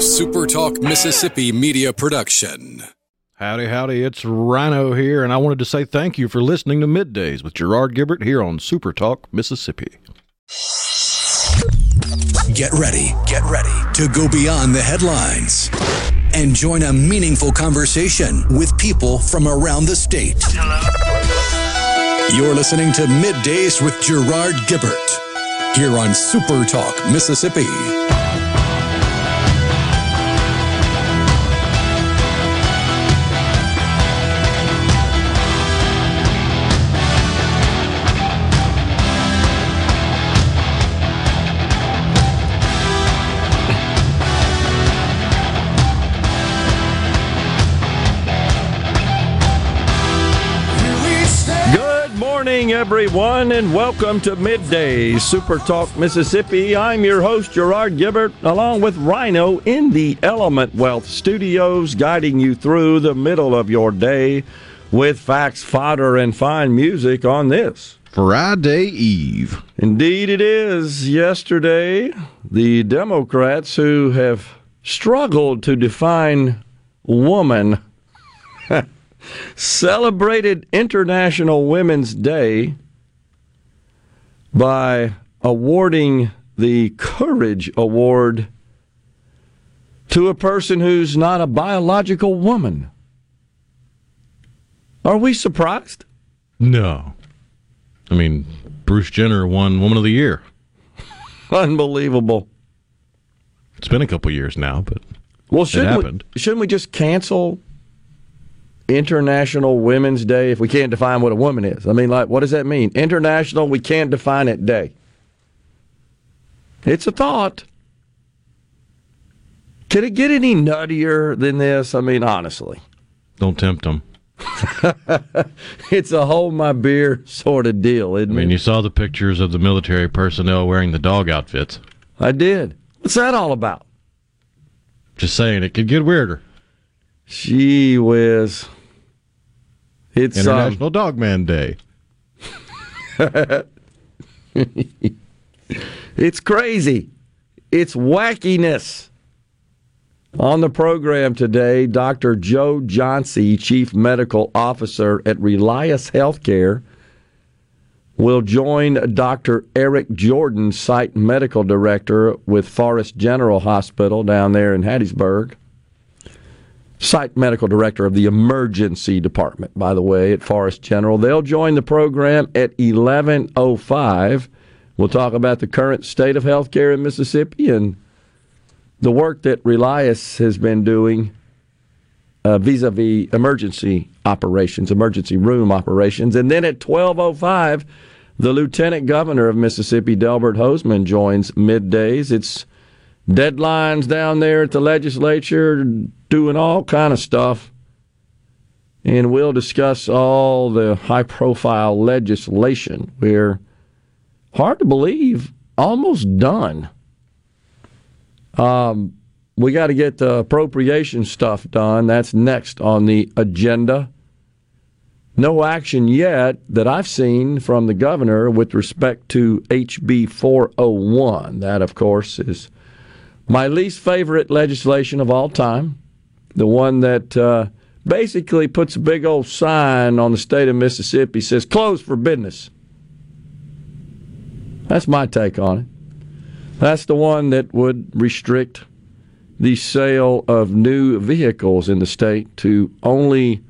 SuperTalk Mississippi media production. Howdy, howdy, it's Rhino here, and I wanted to say thank you for listening to Middays with Gerard Gibert here on SuperTalk Mississippi. Get ready, get ready to go beyond the headlines and join a meaningful conversation with people from around the state. You're listening to Middays with Gerard Gibert here on SuperTalk Mississippi. Everyone, and welcome to Midday Super Talk Mississippi. I'm your host, Gerard Gibert, along with Rhino in the Element Wealth Studios, guiding you through the middle of your day with facts, fodder, and fine music on this. Friday Eve. Indeed, it is. Yesterday, the Democrats who have struggled to define woman celebrated International Women's Day by awarding the Courage Award to a person who's not a biological woman. Are we surprised? No. I mean, Bruce Jenner won Woman of the Year. Unbelievable. It's been a couple years now, but Well, shouldn't happened. we, shouldn't we just cancel International Women's Day if we can't define what a woman is? I mean, like, what does that mean? International, we can't define it day. It's a thought. Can it get any nuttier than this? I mean, honestly, don't tempt them. it's a hold my beer sort of deal, isn't it? I mean, it? you saw the pictures of the military personnel wearing the dog outfits. I did. What's that all about? Just saying, it could get weirder. Gee whiz. It's um, International Dog Man Day. It's crazy. It's wackiness. On the program today, Dr. Joe Johnsey, Chief Medical Officer at Relias Healthcare, will join Dr. Eric Jordan, Site Medical Director with Forrest General Hospital down there in Hattiesburg. Site Medical Director of the Emergency Department, by the way, at Forrest General. They'll join the program at 1105. We'll talk about the current state of healthcare in Mississippi and the work that Relias has been doing uh, vis-a-vis emergency operations, emergency room operations. And then at 1205, the Lieutenant Governor of Mississippi, Delbert Hosemann, joins middays. It's deadlines down there at the legislature, doing all kind of stuff. And we'll discuss all the high-profile legislation. We're hard to believe, almost done. Um, we got to get the appropriation stuff done. That's next on the agenda. No action yet that I've seen from the governor with respect to HB 401. That, of course, is my least favorite legislation of all time. The one that uh, basically puts a big old sign on the state of Mississippi says closed for business. That's my take on it. That's the one that would restrict the sale of new vehicles in the state to only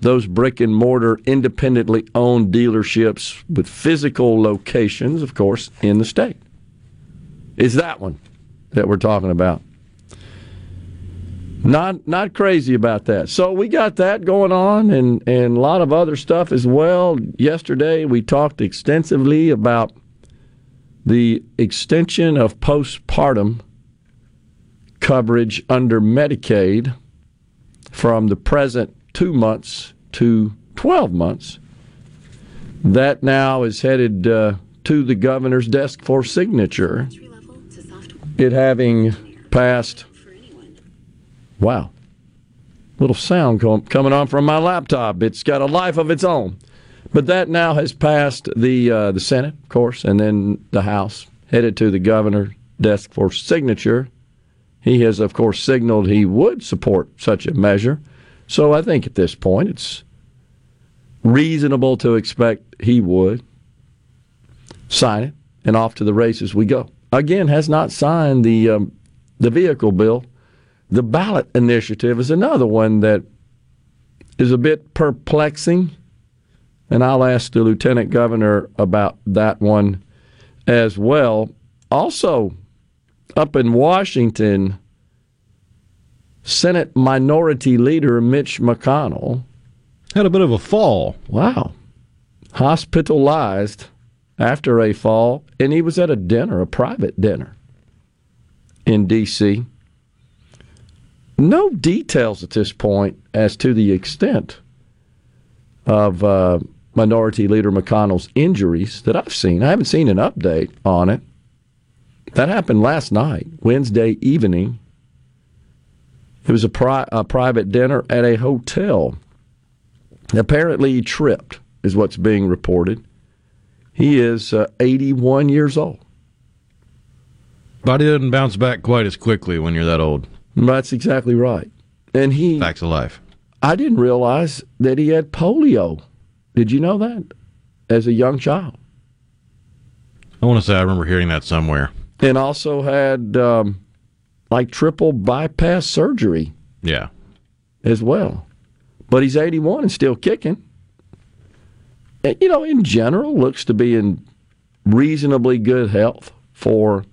those brick and mortar independently owned dealerships with physical locations, of course, in the state. Is that one that we're talking about? Not not crazy about that. So we got that going on and, and a lot of other stuff as well. Yesterday we talked extensively about the extension of postpartum coverage under Medicaid from the present two months to 12 months. That now is headed uh, to the governor's desk for signature. It having passed. Wow. Little sound com- coming on from my laptop. It's got a life of its own. But that now has passed the uh, the Senate, of course, and then the House, headed to the governor's desk for signature. He has, of course, signaled he would support such a measure. So I think at this point it's reasonable to expect he would sign it, and off to the races we go. Again, has not signed the um, the vehicle bill. The ballot initiative is another one that is a bit perplexing, and I'll ask the lieutenant governor about that one as well. Also, up in Washington, Senate Minority Leader Mitch McConnell had a bit of a fall. Wow. Hospitalized after a fall, and he was at a dinner, a private dinner in D.C. No details at this point as to the extent of uh, Minority Leader McConnell's injuries that I've seen. I haven't seen an update on it. That happened last night, Wednesday evening. It was a, pri- a private dinner at a hotel. Apparently, he tripped, is what's being reported. He is uh, 81 years old. Body doesn't bounce back quite as quickly when you're that old. That's exactly right. And he. Facts of life. I didn't realize that he had polio. Did you know that? As a young child. I want to say I remember hearing that somewhere. And also had um, like triple bypass surgery. Yeah. As well. But he's 81 and still kicking. You know, in general, looks to be in reasonably good health for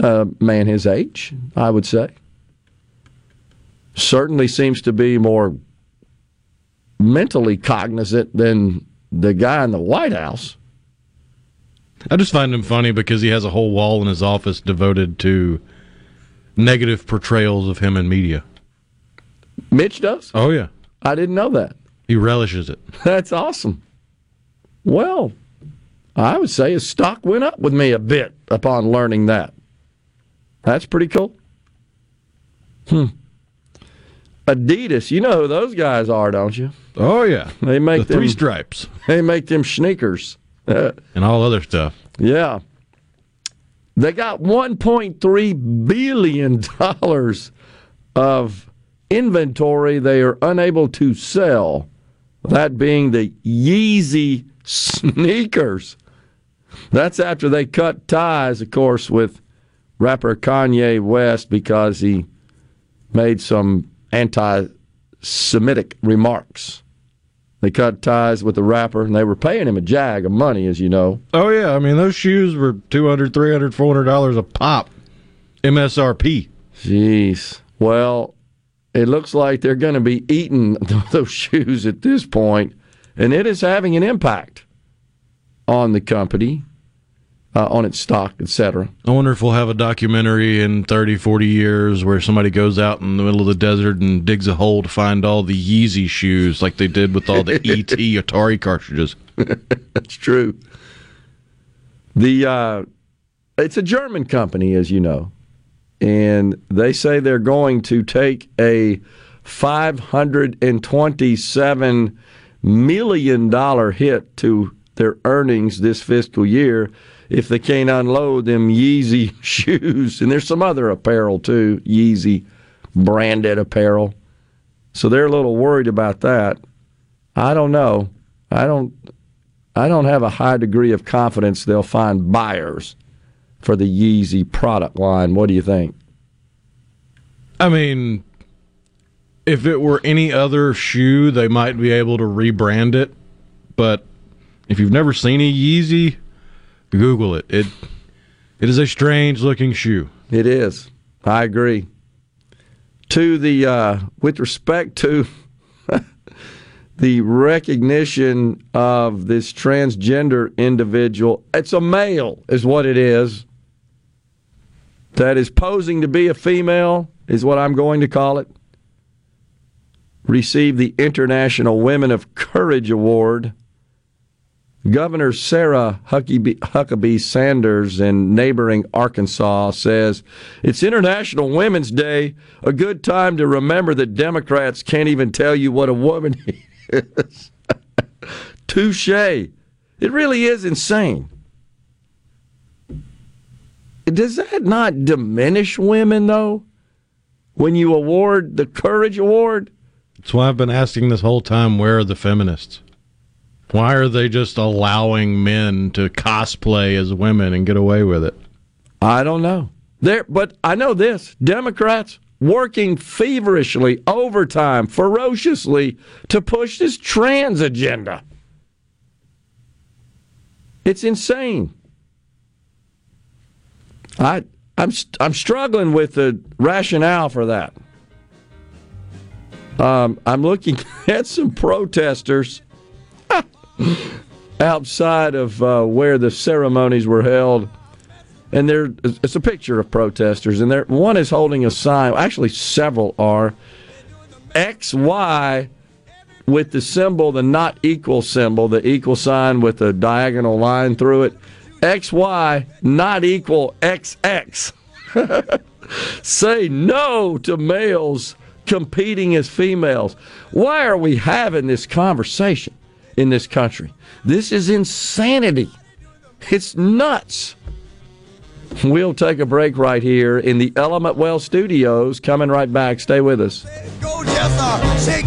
a man his age, I would say. Certainly seems to be more mentally cognizant than the guy in the White House. I just find him funny because he has a whole wall in his office devoted to negative portrayals of him in media. Mitch does? Oh, yeah. I didn't know that. He relishes it. That's awesome. Well, I would say his stock went up with me a bit upon learning that. That's pretty cool. Hmm. Adidas, you know who those guys are, don't you? Oh yeah, they make the them, three stripes. They make them sneakers and all other stuff. Yeah, they got 1.3 billion dollars of inventory they are unable to sell. That being the Yeezy sneakers. That's after they cut ties, of course, with rapper Kanye West because he made some anti Semitic remarks. They cut ties with the rapper and they were paying him a jag of money, as you know. Oh, yeah. I mean, those shoes were $200, $300, $400 a pop. MSRP. Jeez. Well, it looks like they're going to be eating those shoes at this point, and it is having an impact on the company uh, on its stock, etc. I wonder if we'll have a documentary in 30, 40 years where somebody goes out in the middle of the desert and digs a hole to find all the Yeezy shoes like they did with all the ET Atari cartridges. That's true. The uh, it's a German company, as you know, and they say they're going to take a five hundred and twenty-seven million dollar hit to their earnings this fiscal year if they can't unload them Yeezy shoes. And there's some other apparel too, Yeezy branded apparel. So they're a little worried about that. I don't know. I don't I don't have a high degree of confidence they'll find buyers for the Yeezy product line. What do you think? I mean, if it were any other shoe, they might be able to rebrand it. But if you've never seen a Yeezy, Google it. It it is a strange looking shoe. It is. I agree. To the uh, with respect to the recognition of this transgender individual, it's a male, is what it is. That is posing to be a female, is what I'm going to call it. Received the International Women of Courage Award Governor Sarah Huckabee, Huckabee, Sanders in neighboring Arkansas says it's International Women's Day, a good time to remember that Democrats can't even tell you what a woman is. Touche. It really is insane. Does that not diminish women though? When you award the Courage Award? That's why I've been asking this whole time where are the feminists? Why are they just allowing men to cosplay as women and get away with it? I don't know. There but I know this. Democrats working feverishly, overtime, ferociously to push this trans agenda. It's insane. I I'm I'm struggling with the rationale for that. Um, I'm looking at some protesters outside of uh, where the ceremonies were held, and there it's a picture of protesters, and there one is holding a sign. Actually, several are X Y with the symbol, the not equal symbol, the equal sign with a diagonal line through it. XY not equal XX. Say no to males competing as females. Why are we having this conversation in this country? This is insanity. It's nuts. We'll take a break right here in the Element Wealth studios. Coming right back. Stay with us. Shake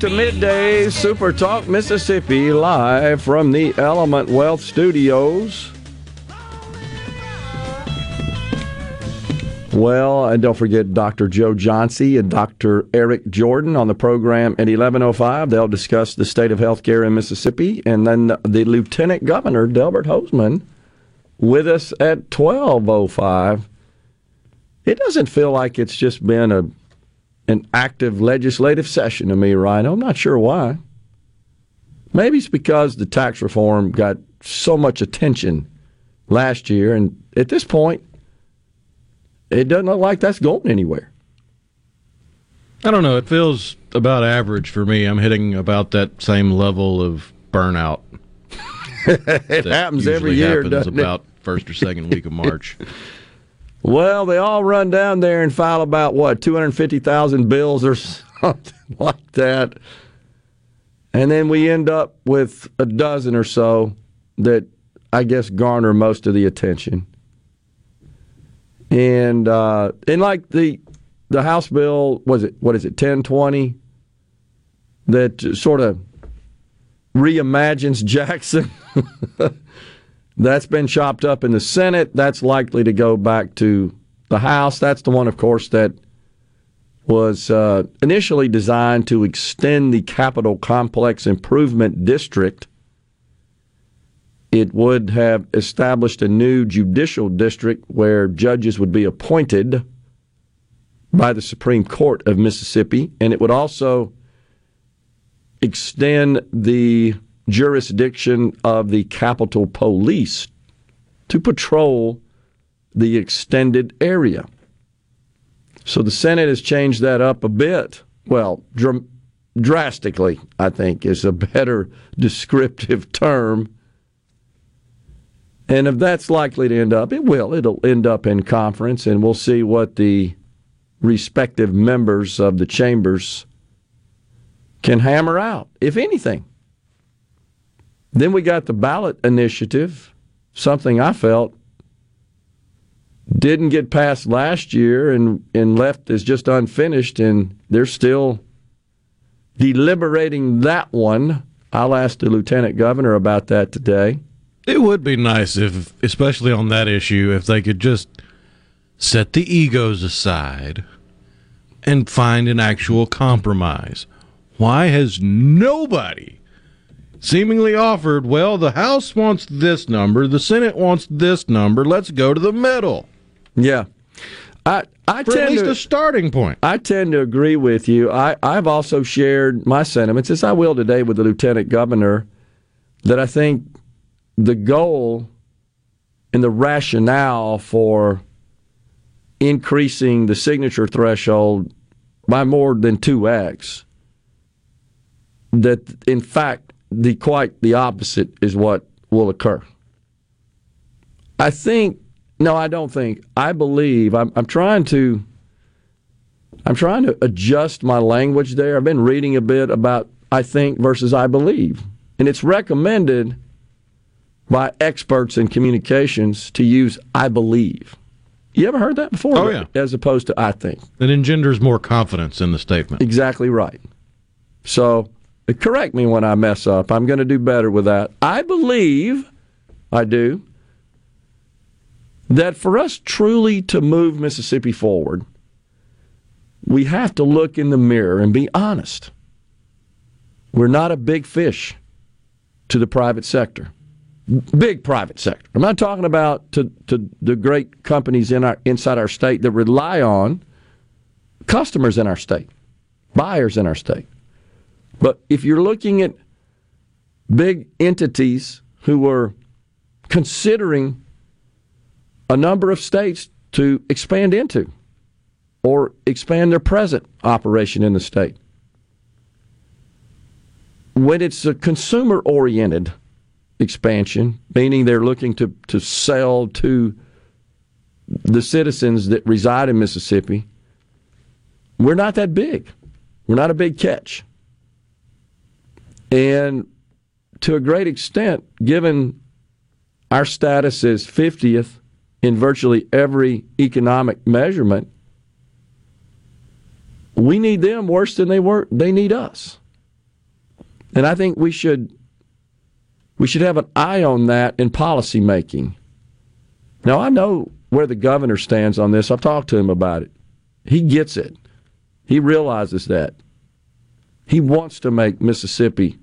To Midday Super Talk Mississippi, live from the Element Wealth Studios. Well, and don't forget Dr. Joe Johnsey and Dr. Eric Jordan on the program at 11:05. They'll discuss the state of healthcare in Mississippi, and then the Lieutenant Governor Delbert Hosemann with us at 12:05. It doesn't feel like it's just been a an active legislative session to me, Rhino. I'm not sure why. Maybe it's because the tax reform got so much attention last year, and at this point, it doesn't look like that's going anywhere. I don't know. It feels about average for me. I'm hitting about that same level of burnout. it happens every year. Happens about it? first or second week of March. Well, they all run down there and file about what, 250,000 bills or something like that. And then we end up with a dozen or so that I guess garner most of the attention. And uh, and like the the House bill was it what is it 1020 that sort of reimagines Jackson That's been chopped up in the Senate. That's likely to go back to the House. That's the one, of course, that was uh, initially designed to extend the Capitol Complex Improvement District. It would have established a new judicial district where judges would be appointed by the Supreme Court of Mississippi, and it would also extend the jurisdiction of the Capitol Police to patrol the extended area. So the Senate has changed that up a bit. Well, dr- drastically, I think, is a better descriptive term. And if that's likely to end up, it will. It'll end up in conference, and we'll see what the respective members of the chambers can hammer out, if anything. Then we got the ballot initiative, something I felt didn't get passed last year and, and left is just unfinished, and they're still deliberating that one. I'll ask the lieutenant governor about that today. It would be nice if, especially on that issue, if they could just set the egos aside and find an actual compromise. Why has nobody seemingly offered, well, the House wants this number, the Senate wants this number, let's go to the middle. Yeah. I, I for tend at least to, a starting point. I tend to agree with you. I, I've also shared my sentiments, as I will today with the lieutenant governor, that I think the goal and the rationale for increasing the signature threshold by more than 2x, that in fact, the quite the opposite is what will occur. I think, no, I don't think, I believe, I'm, I'm trying to. I'm trying to adjust my language there. I've been reading a bit about I think versus I believe. And it's recommended by experts in communications to use I believe. You ever heard that before? Oh, yeah. As opposed to I think. It engenders more confidence in the statement. Exactly right. So correct me when I mess up. I'm going to do better with that. I believe, I do, that for us truly to move Mississippi forward, we have to look in the mirror and be honest. We're not a big fish to the private sector. Big private sector. I'm not talking about to, to the great companies in our inside our state that rely on customers in our state, buyers in our state. But if you're looking at big entities who are considering a number of states to expand into or expand their present operation in the state, when it's a consumer oriented expansion, meaning they're looking to, to sell to the citizens that reside in Mississippi, we're not that big. We're not a big catch. And to a great extent, given our status as 50th in virtually every economic measurement, we need them worse than they were they need us. And I think we should we should have an eye on that in policy making. Now I know where the governor stands on this. I've talked to him about it. He gets it. He realizes that. He wants to make Mississippi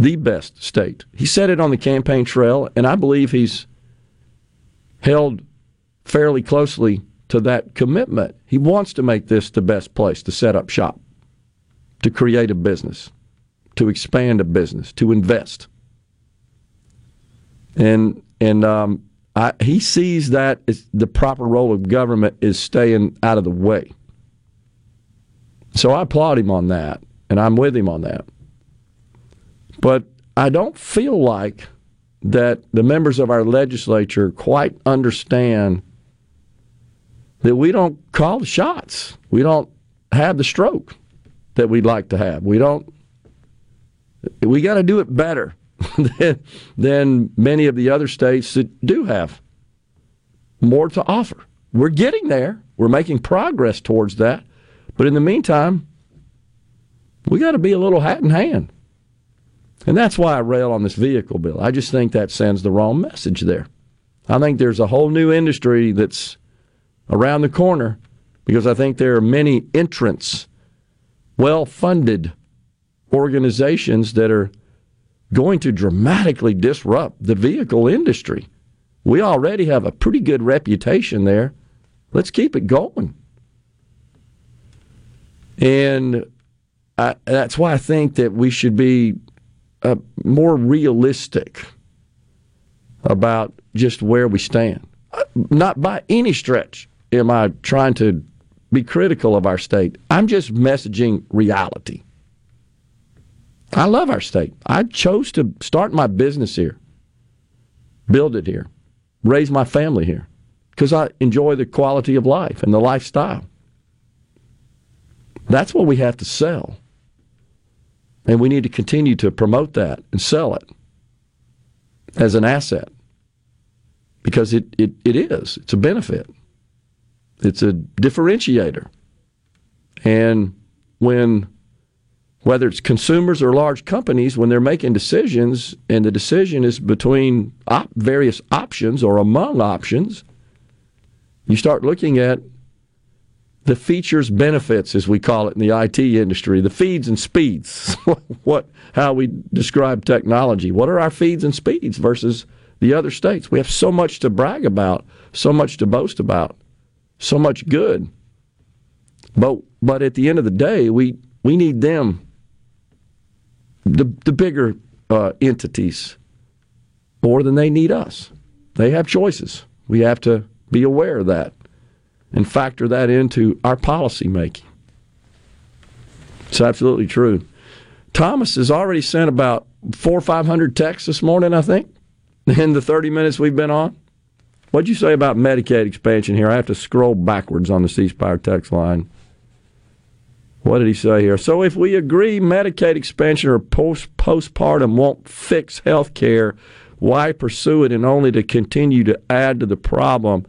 the best state. He said it on the campaign trail, and I believe he's held fairly closely to that commitment. He wants to make this the best place to set up shop, to create a business, to expand a business, to invest. And and um, I, he sees that as the proper role of government is staying out of the way. So I applaud him on that, and I'm with him on that. But I don't feel like that the members of our legislature quite understand that we don't call the shots. We don't have the stroke that we'd like to have. We don't. We got to do it better than, than many of the other states that do have more to offer. We're getting there. We're making progress towards that. But in the meantime, we got to be a little hat in hand. And that's why I rail on this vehicle bill. I just think that sends the wrong message there. I think there's a whole new industry that's around the corner because I think there are many entrants, well funded organizations that are going to dramatically disrupt the vehicle industry. We already have a pretty good reputation there. Let's keep it going. And I, that's why I think that we should be uh, more realistic about just where we stand. Uh, not by any stretch am I trying to be critical of our state. I'm just messaging reality. I love our state. I chose to start my business here, build it here, raise my family here, because I enjoy the quality of life and the lifestyle. That's what we have to sell. And we need to continue to promote that and sell it as an asset because it, it, it is. It's a benefit, it's a differentiator. And when, whether it's consumers or large companies, when they're making decisions and the decision is between op- various options or among options, you start looking at the features benefits as we call it in the IT industry the feeds and speeds what how we describe technology what are our feeds and speeds versus the other states we have so much to brag about so much to boast about so much good. But but at the end of the day, we we need them, the the bigger uh, entities, more than they need us. They have choices. We have to be aware of that and factor that into our policy making. It's absolutely true. Thomas has already sent about four or five hundred texts this morning, I think, in the 30 minutes we've been on. What'd you say about Medicaid expansion here? I have to scroll backwards on the C Spire text line. What did he say here? So if we agree Medicaid expansion or post postpartum won't fix health care, why pursue it and only to continue to add to the problem?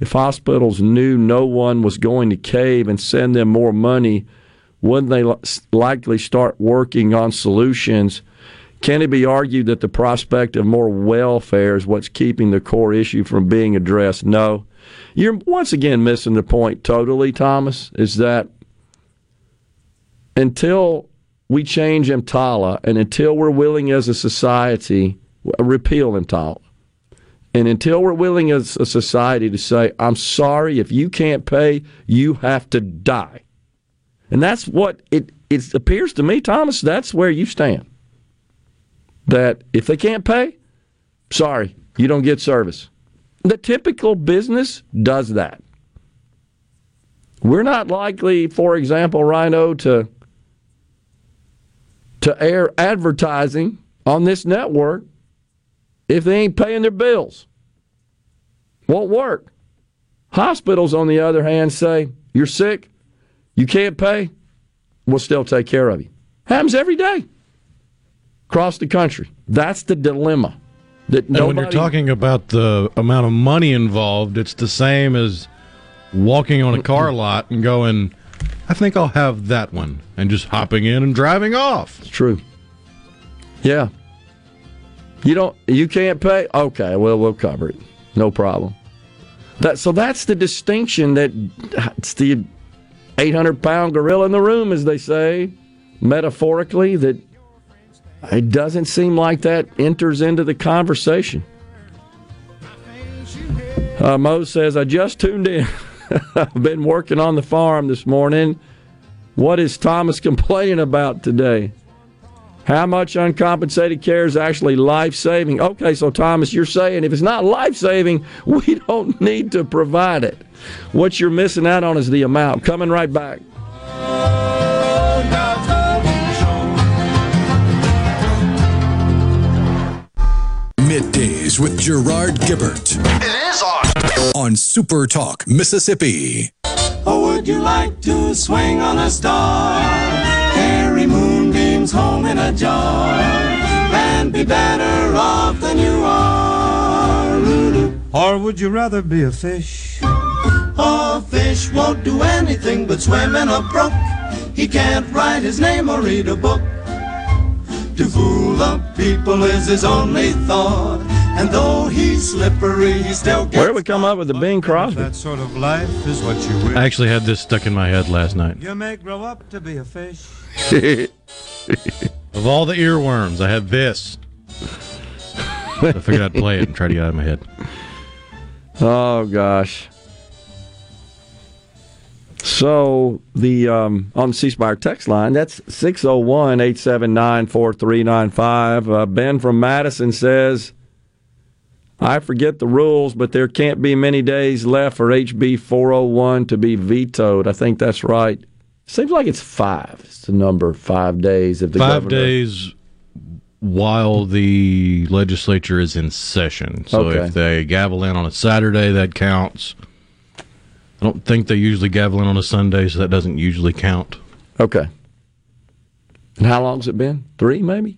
If hospitals knew no one was going to cave and send them more money, wouldn't they likely start working on solutions? Can it be argued that the prospect of more welfare is what's keeping the core issue from being addressed? No. You're once again missing the point totally, Thomas, is that until we change EMTALA and until we're willing as a society, repeal EMTALA, and until we're willing as a society to say, I'm sorry, if you can't pay, you have to die. And that's what it, it appears to me, Thomas, that's where you stand. That if they can't pay, sorry, you don't get service. The typical business does that. We're not likely, for example, Rhino, to, to air advertising on this network if they ain't paying their bills. Won't work. Hospitals, on the other hand, say, You're sick, you can't pay, we'll still take care of you. Happens every day across the country. That's the dilemma. That and when you're talking about the amount of money involved, it's the same as walking on a car lot and going, I think I'll have that one, and just hopping in and driving off. It's true. Yeah. You don't. You can't pay. Okay. Well, we'll cover it. No problem. That so that's the distinction that it's the 800 pound gorilla in the room, as they say, metaphorically. That it doesn't seem like that enters into the conversation. Uh, Mo says, I just tuned in. I've been working on the farm this morning. What is Thomas complaining about today? How much uncompensated care is actually life saving? Okay, so Thomas, you're saying if it's not life saving, we don't need to provide it. What you're missing out on is the amount. Coming right back. Middays with Gerard Gibert. It is on. On Super Talk, Mississippi. Or would you like to swing on a star? A jar and be better off than you are. Or would you rather be a fish? A fish won't do anything but swim in a brook. He can't write his name or read a book. To fool the people is his only thought. And though he's slippery, he still gets. Where did we come up with the Bing Crosby? That sort of life is what you wish. I actually had this stuck in my head last night. You may grow up to be a fish. Of all the earworms, I had this. I figured I'd play it and try to get out of my head. Oh gosh. So the um, on the C Spire text line, that's 601-879-4395. Uh, ben from Madison says, I forget the rules, but there can't be many days left for HB 401 to be vetoed. I think that's right. Seems like it's five. It's the number five days. of the Five governor- days while the legislature is in session. So Okay. if they gavel in on a Saturday, that counts. I don't think they usually gavel in on a Sunday, so that doesn't usually count. Okay. And how long's it been? Three, maybe?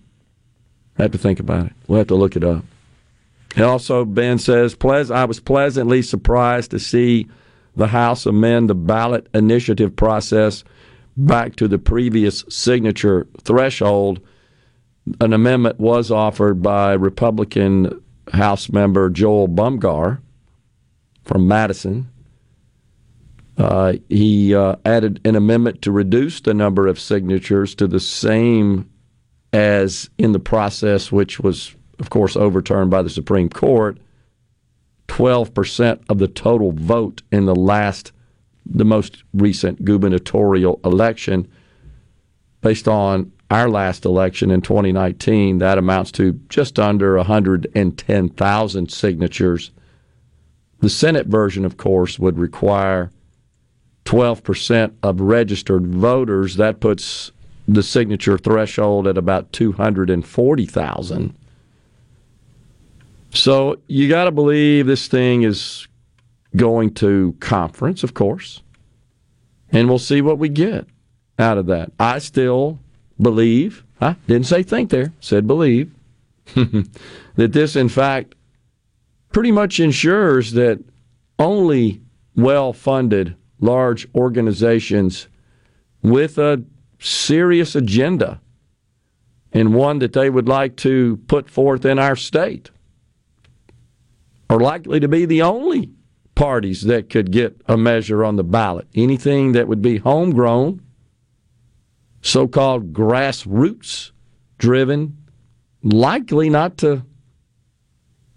I have to think about it. We'll have to look it up. And also, Ben says, I was pleasantly surprised to see the House amend the ballot initiative process back to the previous signature threshold. An amendment was offered by Republican House member Joel Bomgar from Madison. Uh, he uh, added an amendment to reduce the number of signatures to the same as in the process, which was, of course, overturned by the Supreme Court 12% of the total vote in the last, the most recent gubernatorial election. Based on our last election in 2019, that amounts to just under 110,000 signatures. The Senate version, of course, would require 12% of registered voters. That puts the signature threshold at about 240,000. So you got to believe this thing is going to conference, of course, and we'll see what we get out of that. I still believe, I didn't say think there, said believe, that this, in fact, pretty much ensures that only well funded large organizations with a serious agenda and one that they would like to put forth in our state are likely to be the only parties that could get a measure on the ballot. Anything that would be homegrown, so called grassroots driven, likely not to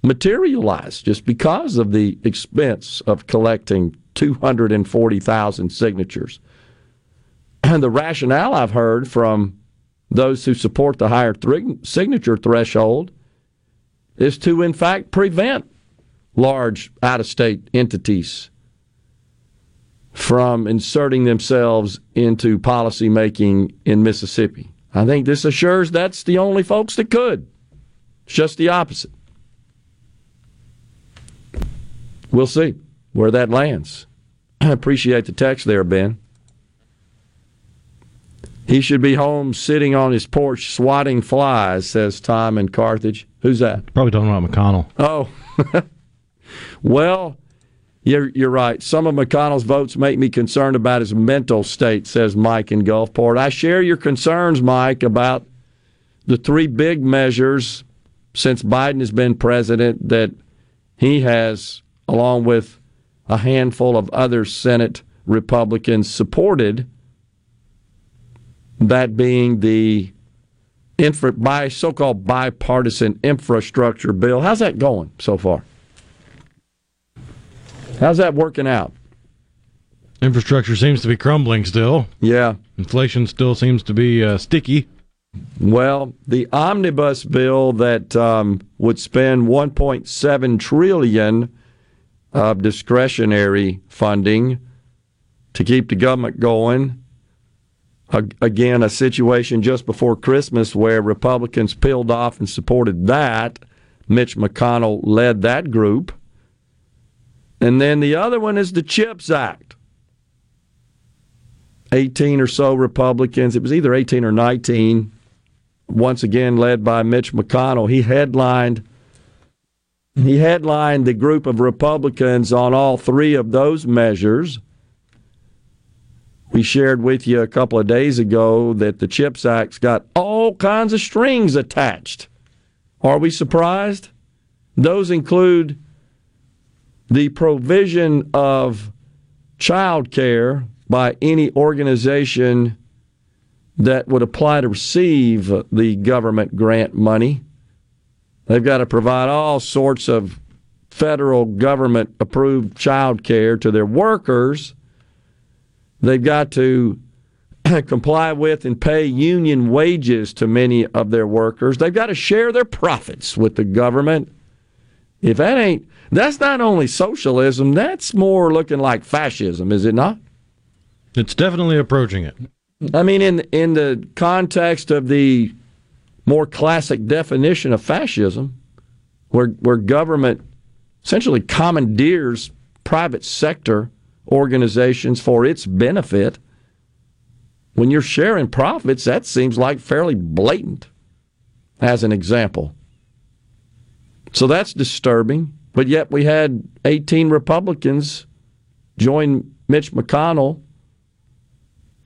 materialize just because of the expense of collecting 240,000 signatures. And the rationale I've heard from those who support the higher th- signature threshold is to, in fact, prevent large out of state entities from inserting themselves into policy making in Mississippi. I think this assures that's the only folks that could. It's just the opposite. We'll see where that lands. I appreciate the text there, Ben. He should be home sitting on his porch swatting flies, says Tom in Carthage. Who's that? Probably talking about McConnell. Oh, well, you're, you're right. Some of McConnell's votes make me concerned about his mental state, says Mike in Gulfport. I share your concerns, Mike, about the three big measures since Biden has been president that he has, along with a handful of other Senate Republicans, supported. That being the infra, by so-called bipartisan infrastructure bill. How's that going so far? How's that working out? Infrastructure seems to be crumbling still. Yeah. Inflation still seems to be uh, sticky. Well, the omnibus bill that um, would spend 1.7 trillion of discretionary funding to keep the government going. Again, a situation just before Christmas where Republicans peeled off and supported that. Mitch McConnell led that group. And then the other one is the CHIPS Act. 18 or so Republicans, it was either 18 or 19, once again led by Mitch McConnell. He headlined he headlined the group of Republicans on all three of those measures. We shared with you a couple of days ago that the CHIPS Act's got all kinds of strings attached. Are we surprised? Those include the provision of child care by any organization that would apply to receive the government grant money. They've got to provide all sorts of federal government approved child care to their workers. They've got to comply with and pay union wages to many of their workers. They've got to share their profits with the government. If that ain't, that's not only socialism, that's more looking like fascism, is it not? It's definitely approaching it. I mean, in in the context of the more classic definition of fascism, where where government essentially commandeers private sector organizations for its benefit. When you're sharing profits, that seems like fairly blatant, as an example. So that's disturbing. But yet we had 18 Republicans join Mitch McConnell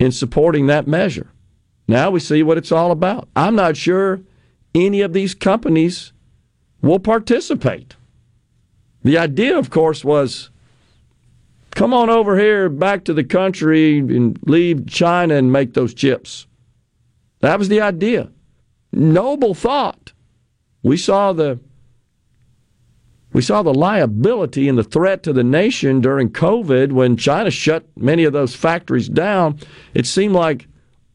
in supporting that measure. Now we see what it's all about. I'm not sure any of these companies will participate. The idea, of course, was come on over here back to the country and leave China and make those chips. That was the idea. Noble thought. We saw the We saw the liability and the threat to the nation during COVID when China shut many of those factories down. It seemed like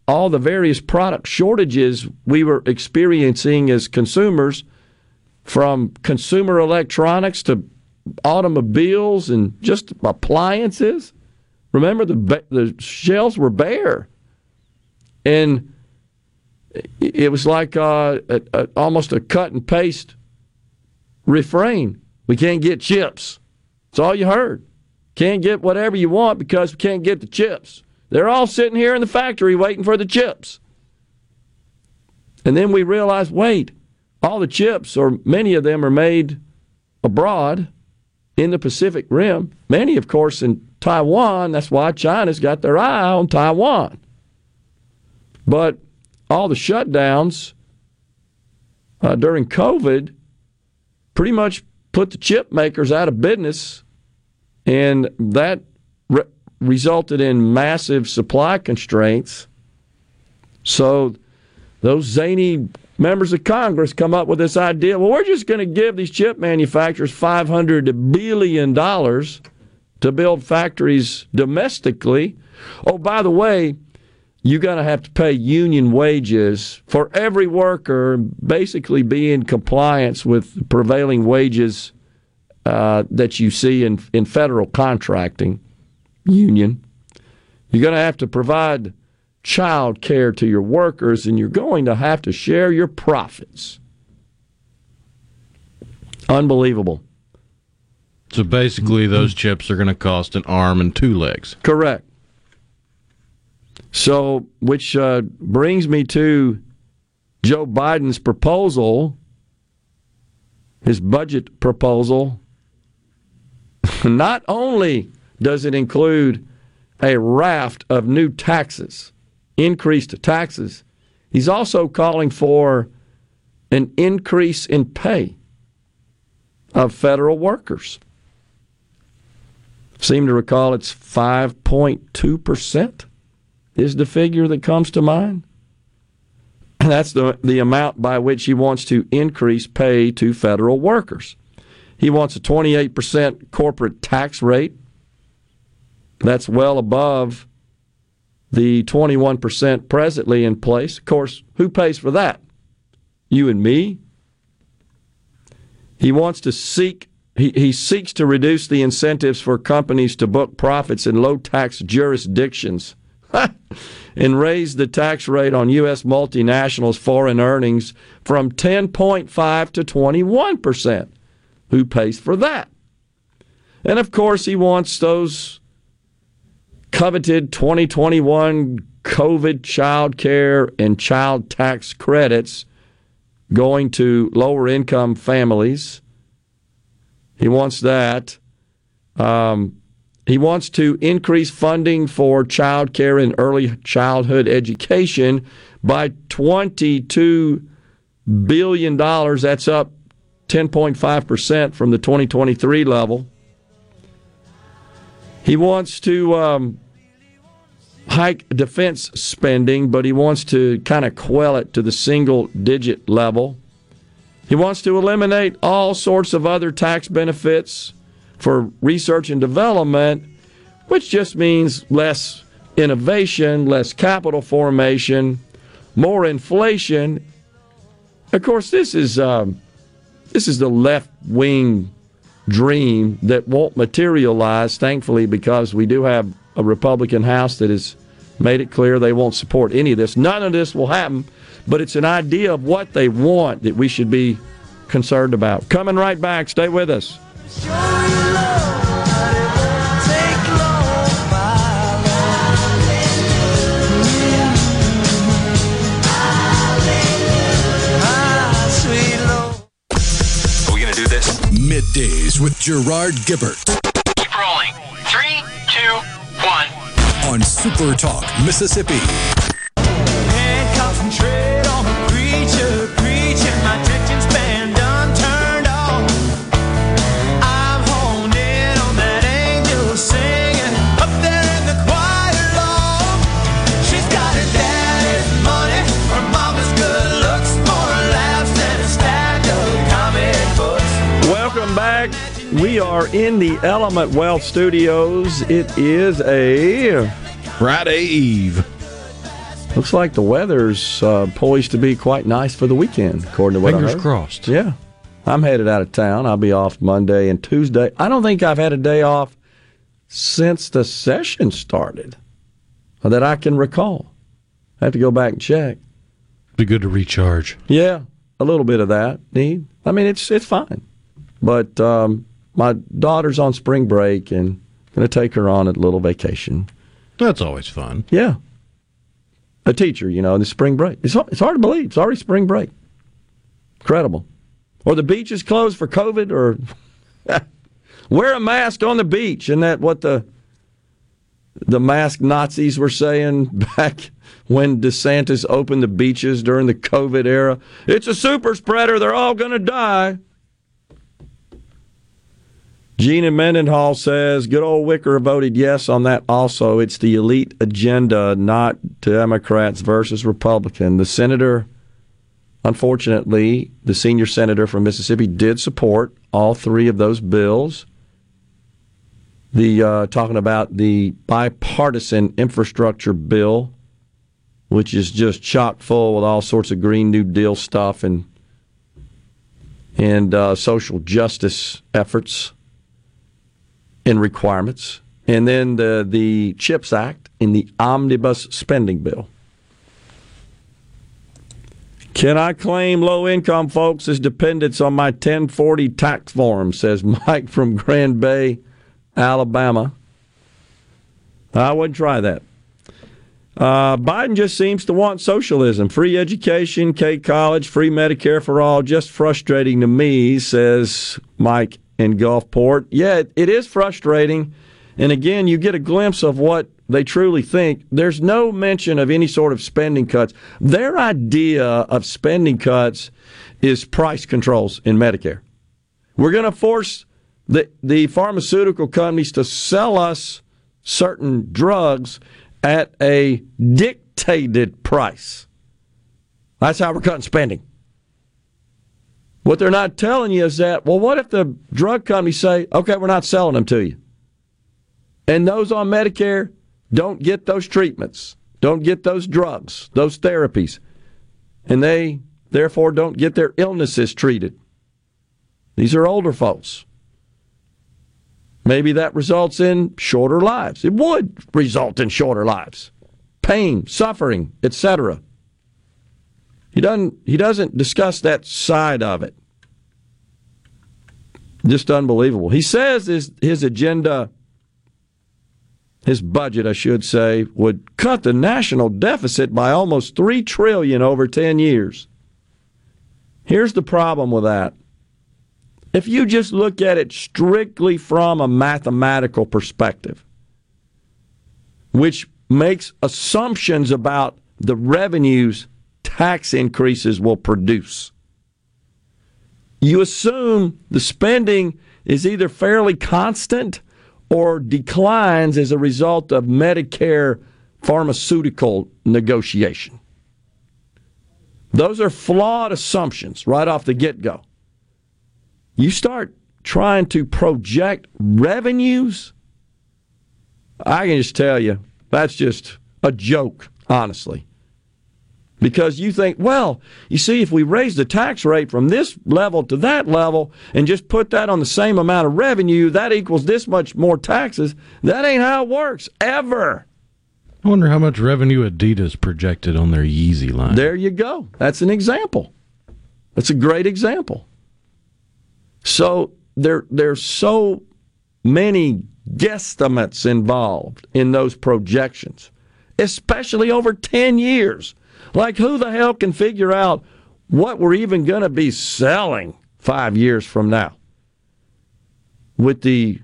all the various product shortages we were experiencing as consumers, from consumer electronics to automobiles and just appliances. Remember, the, the shelves were bare. And it was like uh, a, a, almost a cut and paste refrain. We can't get chips. That's all you heard. Can't get whatever you want because we can't get the chips. They're all sitting here in the factory waiting for the chips. And then we realize wait, all the chips, or many of them, are made abroad in the Pacific Rim. Many, of course, in Taiwan. That's why China's got their eye on Taiwan. But all the shutdowns uh, during COVID pretty much put the chip makers out of business, and that re- resulted in massive supply constraints. So those zany members of Congress come up with this idea well, we're just going to give these chip manufacturers $500 billion to build factories domestically. Oh, by the way, you're going to have to pay union wages for every worker, basically be in compliance with prevailing wages uh, that you see in, in federal contracting union. You're going to have to provide child care to your workers, and you're going to have to share your profits. Unbelievable. So basically, those chips are going to cost an arm and two legs. Correct. So, which uh, brings me to Joe Biden's proposal, his budget proposal. Not only does it include a raft of new taxes, increased taxes, he's also calling for an increase in pay of federal workers. Seem to recall it's 5.2% is the figure that comes to mind. That's the, the amount by which he wants to increase pay to federal workers. He wants a 28% corporate tax rate. That's well above the 21% presently in place. Of course, who pays for that? You and me. He wants to seek he, he seeks to reduce the incentives for companies to book profits in low tax jurisdictions and raise the tax rate on U.S. multinationals' foreign earnings from 10.5 to 21 percent. Who pays for that? And of course, he wants those coveted 2021 COVID child care and child tax credits going to lower income families. He wants that. Um, he wants to increase funding for child care and early childhood education by $22 billion. That's up 10.5% from the 2023 level. He wants to um, hike defense spending, but he wants to kind of quell it to the single digit level. He wants to eliminate all sorts of other tax benefits for research and development, which just means less innovation, less capital formation, more inflation. Of course, this is um, this is the left wing dream that won't materialize. Thankfully, because we do have a Republican House that has made it clear they won't support any of this. None of this will happen, but it's an idea of what they want that we should be concerned about. Coming right back. Stay with us. Middays with Gerard Gibert. Keep rolling. Three, two, one. On Super Talk, Mississippi. In the Element Wealth Studios. It is a Friday Eve. looks like the weather's uh, poised to be quite nice for the weekend, according to what I Fingers heard. crossed. Yeah, I'm headed out of town. I'll be off Monday and Tuesday. I don't think I've had a day off since the session started that I can recall. I have to go back and check. Be good to recharge. Yeah, a little bit of that need. I mean, it's it's fine, but um, my daughter's on spring break and going to take her on a little vacation. That's always fun. Yeah, a teacher, you know, in the spring break. It's it's hard to believe. It's already spring break. Incredible. Or the beach is closed for COVID, or wear a mask on the beach. Isn't that what the the mask Nazis were saying back when DeSantis opened the beaches during the COVID era? It's a super spreader. They're all going to die. Gina Mendenhall says, good old Wicker voted yes on that also. It's the elite agenda, not Democrats versus Republican. The senator, unfortunately, the senior senator from Mississippi did support all three of those bills. The uh, talking about the bipartisan infrastructure bill, which is just chock full with all sorts of Green New Deal stuff and and uh, social justice efforts and requirements, and then the the Chips Act and the omnibus spending bill. Can I claim low income folks as dependents on my 1040 tax form? Says Mike from Grand Bay, Alabama. I wouldn't try that. Uh, Biden just seems to want socialism, free education, K college, free Medicare for all. Just frustrating to me, says Mike in Gulfport. Yeah, it, it is frustrating. And again, you get a glimpse of what they truly think. There's no mention of any sort of spending cuts. Their idea of spending cuts is price controls in Medicare. We're going to force the, the pharmaceutical companies to sell us certain drugs at a dictated price. That's how we're cutting spending. What they're not telling you is that, well, what if the drug companies say, okay, we're not selling them to you? And those on Medicare don't get those treatments, don't get those drugs, those therapies, and they therefore don't get their illnesses treated. These are older folks. Maybe that results in shorter lives. It would result in shorter lives, pain, suffering, etc. He doesn't. He doesn't discuss that side of it. Just unbelievable. He says his his agenda, his budget, I should say, would cut the national deficit by almost three trillion over ten years. Here's the problem with that. If you just look at it strictly from a mathematical perspective, which makes assumptions about the revenues tax increases will produce. You assume the spending is either fairly constant or declines as a result of Medicare pharmaceutical negotiation. Those are flawed assumptions right off the get go. You start trying to project revenues, I can just tell you, that's just a joke, honestly. Because you think, well, you see, if we raise the tax rate from this level to that level and just put that on the same amount of revenue, that equals this much more taxes. That ain't how it works, ever. I wonder how much revenue Adidas projected on their Yeezy line. There you go. That's an example. That's a great example. So there there's so many guesstimates involved in those projections, especially over 10 years. Like who the hell can figure out what we're even going to be selling 5 years from now? With the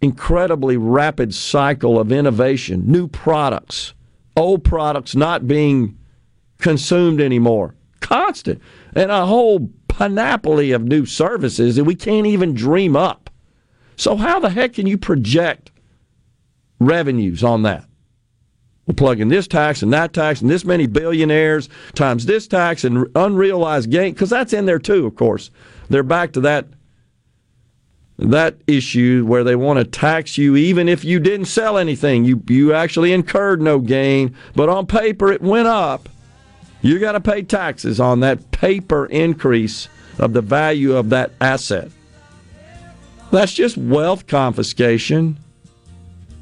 incredibly rapid cycle of innovation, new products, old products not being consumed anymore, constant, and a whole panoply of new services that we can't even dream up. So, how the heck can you project revenues on that? We'll plug in this tax and that tax and this many billionaires times this tax and unrealized gain, because that's in there too, of course. They're back to that that issue where they want to tax you even if you didn't sell anything. You you actually incurred no gain, but on paper it went up. You got to pay taxes on that paper increase of the value of that asset. That's just wealth confiscation.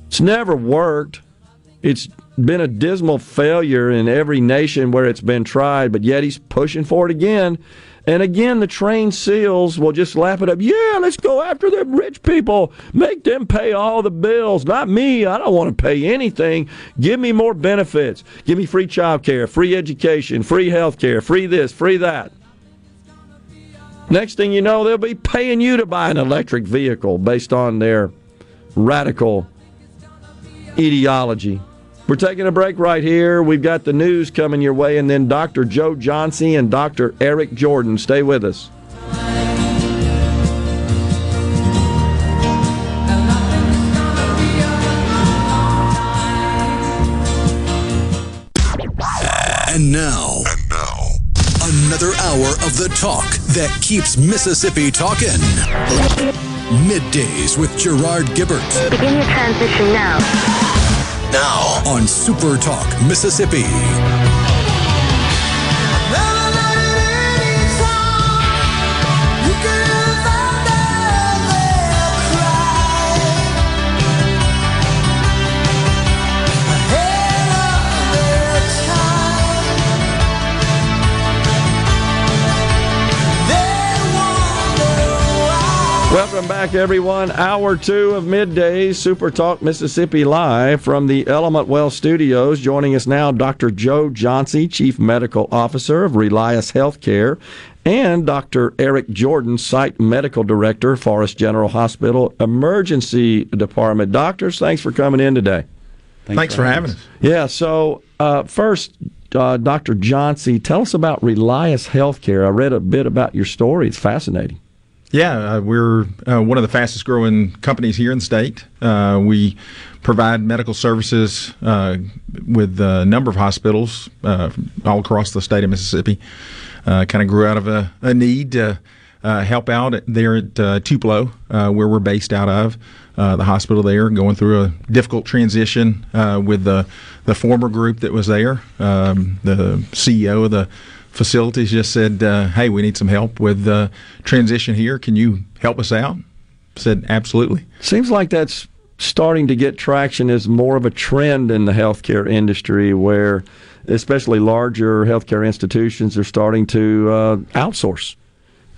It's never worked. It's been a dismal failure in every nation where it's been tried, but yet he's pushing for it again. And again, the trained seals will just lap it up. Yeah, let's go after the rich people. Make them pay all the bills. Not me. I don't want to pay anything. Give me more benefits. Give me free child care, free education, free health care, free this, free that. Next thing you know, they'll be paying you to buy an electric vehicle based on their radical ideology. We're taking a break right here. We've got the news coming your way, and then Dr. Joe Johnsey and Dr. Eric Jordan. Stay with us. And now, And now, another hour of the talk that keeps Mississippi talking. Middays with Gerard Gibert Begin your transition now. Now on Super Talk Mississippi. Welcome back, everyone. Hour two of midday Super Talk Mississippi Live from the Element Wealth Studios. Joining us now, Dr. Joe Johnsey, Chief Medical Officer of Relias Healthcare, and Dr. Eric Jordan, Site Medical Director, Forrest General Hospital Emergency Department. Doctors, thanks for coming in today. Thanks, for having us. Yeah, so uh, first, uh, Dr. Johnsey, tell us about Relias Healthcare. I read a bit about your story. It's fascinating. Yeah, uh, we're uh, one of the fastest growing companies here in the state. Uh, we provide medical services uh, with a number of hospitals uh, all across the state of Mississippi. Uh, kind of grew out of a, a need to help out there at Tupelo, where we're based out of. The hospital there, going through a difficult transition with the the former group that was there. Um, the CEO of the facilities just said, uh, "Hey, we need some help with the transition here. Can you help us out?" Said, "Absolutely." Seems like that's starting to get traction as more of a trend in the healthcare industry where especially larger healthcare institutions are starting to uh, outsource,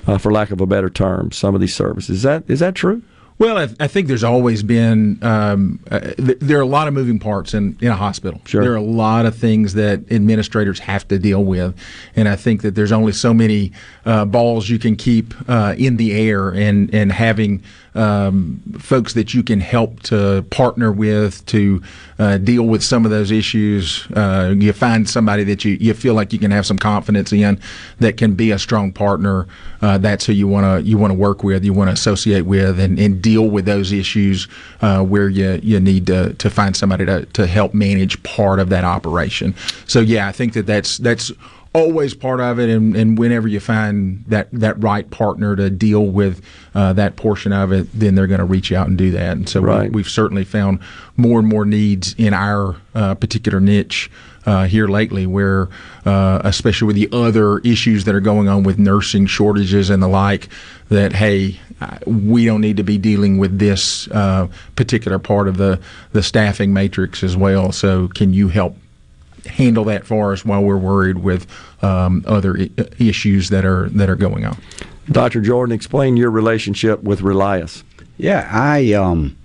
uh, for lack of a better term, some of these services. Is that is that true? Well, I, I think there's always been um, uh, th- there are a lot of moving parts in, in a hospital. Sure. There are a lot of things that administrators have to deal with, and I think that there's only so many uh, balls you can keep uh, in the air, and and having um, folks that you can help to partner with to uh, deal with some of those issues. Uh, you find somebody that you, you feel like you can have some confidence in that can be a strong partner. Uh, that's who you want to you want to work with, you want to associate with, and, and deal with those issues uh, where you you need to, to find somebody to, to help manage part of that operation. So yeah, I think that that's that's always part of it and, and whenever you find that, that right partner to deal with uh, that portion of it then they're going to reach out and do that and so Right. we, we've certainly found more and more needs in our uh, particular niche uh, here lately where uh, especially with the other issues that are going on with nursing shortages and the like that hey we don't need to be dealing with this uh, particular part of the, the staffing matrix as well so can you help handle that for us while we're worried with um, other I- issues that are that are going on. Dr. Jordan, explain your relationship with Relias. Yeah, I um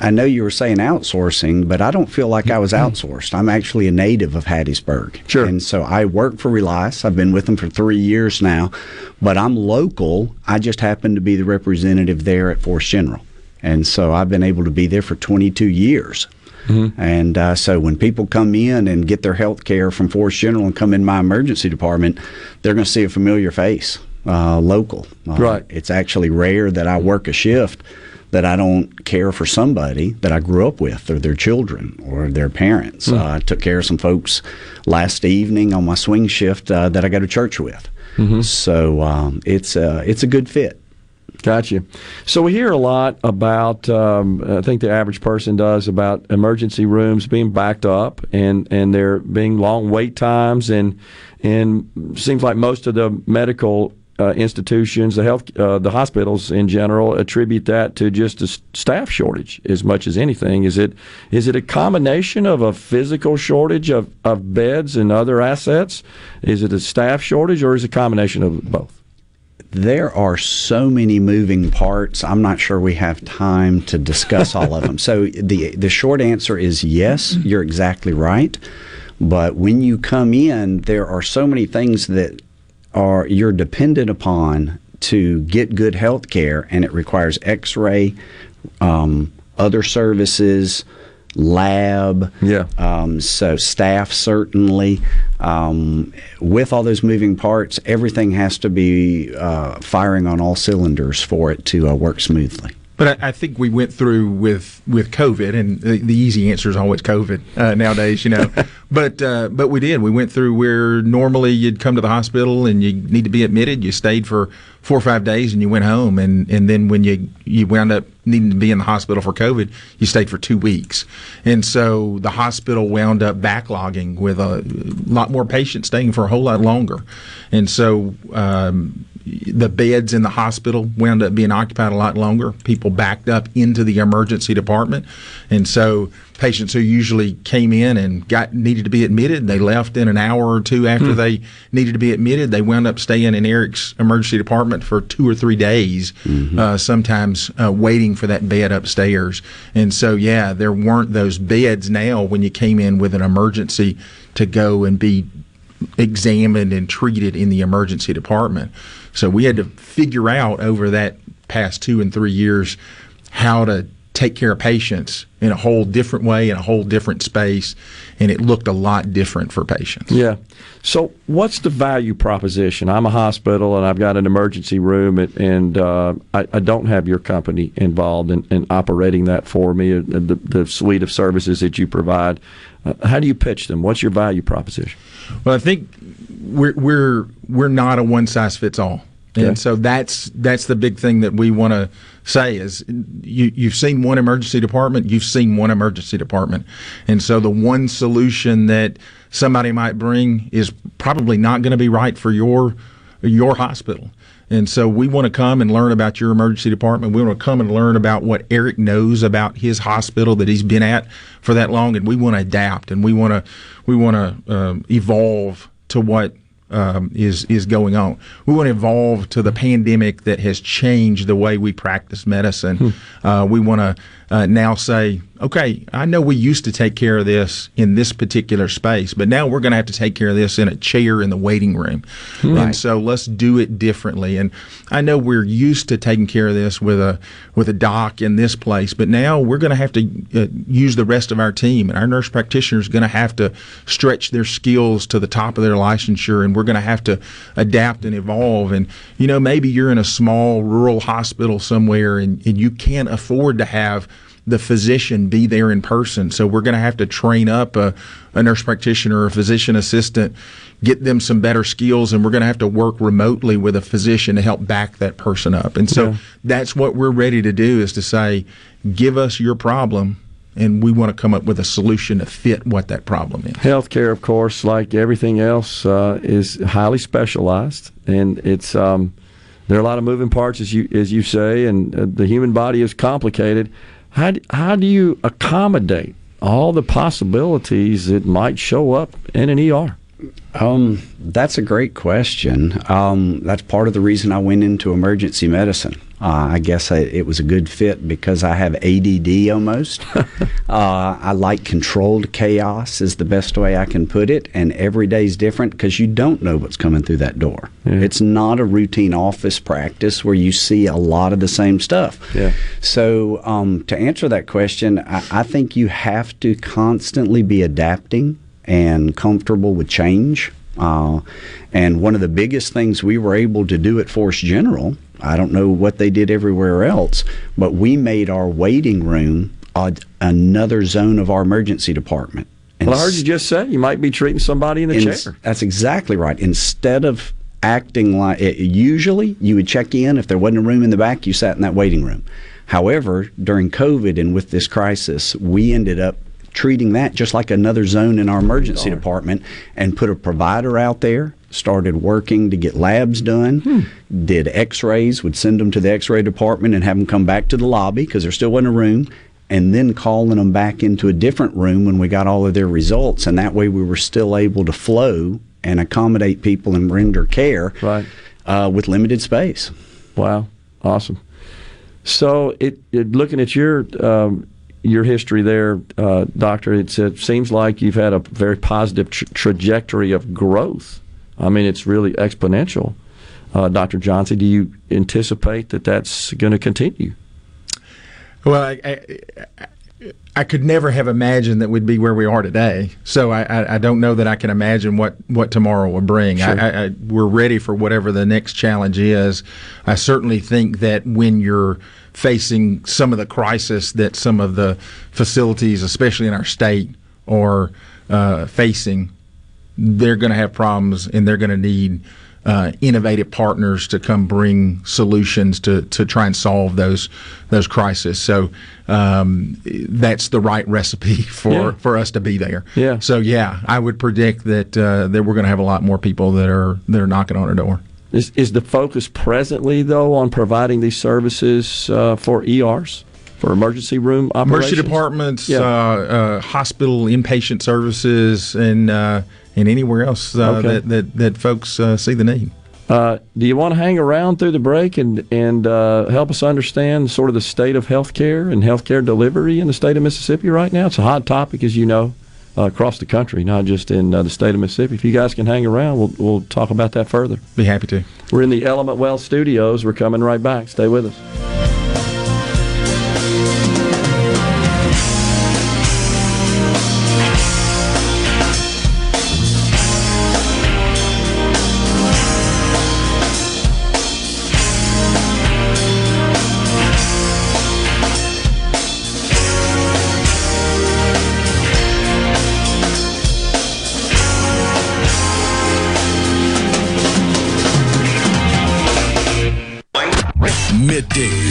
I know you were saying outsourcing, but I don't feel like I was outsourced. I'm actually a native of Hattiesburg. Sure. And so I work for Relias. I've been with them for three years now, but I'm local. I just happen to be the representative there at Forrest General. And so I've been able to be there for 22 years. And uh, so when people come in and get their health care from Forrest General and come in my emergency department, they're going to see a familiar face, uh, local. Uh, Right. It's actually rare that I work a shift that I don't care for somebody that I grew up with or their children or their parents. Uh, I took care of some folks last evening on my swing shift uh, that I go to church with. So um, it's, uh, it's a good fit. Gotcha. So we hear a lot about. Um, I think the average person does about emergency rooms being backed up and and there being long wait times and and seems like most of the medical uh, institutions, the health, uh, the hospitals in general, attribute that to just a staff shortage as much as anything. Is it is it a combination of a physical shortage of, of beds and other assets? Is it a staff shortage, or is it a combination of both? There are so many moving parts. I'm not sure we have time to discuss all of them. So the the short answer is yes, you're exactly right. But when you come in, there are so many things that are you're dependent upon to get good health care, and it requires X-ray, um, other services, lab. Yeah. Um, so staff certainly. Um, with all those moving parts, everything has to be uh, firing on all cylinders for it to uh, work smoothly. But I, I think we went through with with COVID, and the, the easy answer is always COVID uh, nowadays, you know. but uh, but we did. We went through where normally you'd come to the hospital and you need to be admitted. You stayed for four or five days and you went home, and, and then when you you wound up needing to be in the hospital for COVID, you stayed for two weeks, and so the hospital wound up backlogging with a lot more patients staying for a whole lot longer, and so. Um, the beds in the hospital wound up being occupied a lot longer. People backed up into the emergency department, and so patients who usually came in and got needed to be admitted, they left in an hour or two after they needed to be admitted. They wound up staying in Eric's emergency department for two or three days, uh, sometimes uh, waiting for that bed upstairs. And so, yeah, there weren't those beds now when you came in with an emergency to go and be examined and treated in the emergency department. So we had to figure out over that past two and three years how to take care of patients in a whole different way, in a whole different space, and it looked a lot different for patients. Yeah. So, what's the value proposition? I'm a hospital and I've got an emergency room, and, and uh, I, I don't have your company involved in, in operating that for me, uh, the, the suite of services that you provide. Uh, how do you pitch them? What's your value proposition? Well, I think we're we're we're not a one size fits all, and so that's that's the big thing that we want to say is you you've seen one emergency department, you've seen one emergency department, and so the one solution that somebody might bring is probably not going to be right for your your hospital. And so we want to come and learn about your emergency department. We want to come and learn about what Eric knows about his hospital that he's been at for that long, and we want to adapt and we want to we want to um, evolve to what um, is is going on. We want to evolve to the pandemic that has changed the way we practice medicine. Uh, we want to uh, now say, okay, I know we used to take care of this in this particular space, but now we're going to have to take care of this in a chair in the waiting room. And so let's do it differently. And I know we're used to taking care of this with a with a doc in this place, but now we're going to have to uh, use the rest of our team, and our nurse practitioner is going to have to stretch their skills to the top of their licensure, and we're going to have to adapt and evolve. And you know, maybe you're in a small rural hospital somewhere, and, and you can't afford to have the physician be there in person. So we're going to have to train up a, a nurse practitioner or a physician assistant, get them some better skills, and we're going to have to work remotely with a physician to help back that person up. And so Yeah. that's what we're ready to do is to say, give us your problem, and we want to come up with a solution to fit what that problem is. Healthcare, of course, like everything else, uh, is highly specialized, and it's um, there are a lot of moving parts, as you as you say, and uh, the human body is complicated. How how do you accommodate all the possibilities that might show up in an ER? Um, that's a great question. Um, that's part of the reason I went into emergency medicine. Uh, I guess I, it was a good fit because I have ADD almost. uh, I like controlled chaos, is the best way I can put it. And every day is different because you don't know what's coming through that door. It's not a routine office practice where you see a lot of the same stuff. Yeah. So, um, to answer that question, I, I think you have to constantly be adapting and comfortable with change. Uh, and one of the biggest things we were able to do at Forrest General, I don't know what they did everywhere else, but we made our waiting room a, another zone of our emergency department. And Well, I heard you just say you might be treating somebody in the in- chair. That's exactly right. Instead of acting like it, usually you would check in if there wasn't a room in the back you sat in that waiting room however during covid and with this crisis we ended up treating that just like another zone in our emergency department and put a provider out there started working to get labs done did x-rays would send them to the x-ray department and have them come back to the lobby because there still wasn't a room and then calling them back into a different room when we got all of their results and that way we were still able to flow and accommodate people and render care right. uh, with limited space Wow, awesome. So, it, it looking at your um, your history there, uh, doctor, it's, it seems like you've had a very positive tra- trajectory of growth. I mean, it's really exponential. Uh, Dr. Johnsey, do you anticipate that that's going to continue? Well, I, I, I could never have imagined that we'd be where we are today. So I, I, I don't know that I can imagine what, what tomorrow will bring. Sure. I, I, we're ready for whatever the next challenge is. I certainly think that when you're facing some of the crisis that some of the facilities, especially in our state, are uh, facing, they're going to have problems and they're going to need uh, innovative partners to come bring solutions to, to try and solve those those crises. So um, that's the right recipe for, Yeah. for us to be there. Yeah. So yeah, I would predict that uh, that we're going to have a lot more people that are that are knocking on our door. Is, is the focus presently, though, on providing these services uh, for ERs, for emergency room operations? Emergency departments, Yeah. uh, uh, hospital inpatient services, and uh, and anywhere else uh, Okay. that, that that folks uh, see the need. Uh, do you want to hang around through the break and and uh, help us understand sort of the state of healthcare and healthcare delivery in the state of Mississippi right now? It's a hot topic, as you know, uh, across the country, not just in uh, the state of Mississippi. If you guys can hang around, we'll we'll talk about that further. Be happy to. We're in the Element Wealth studios. We're coming right back. Stay with us.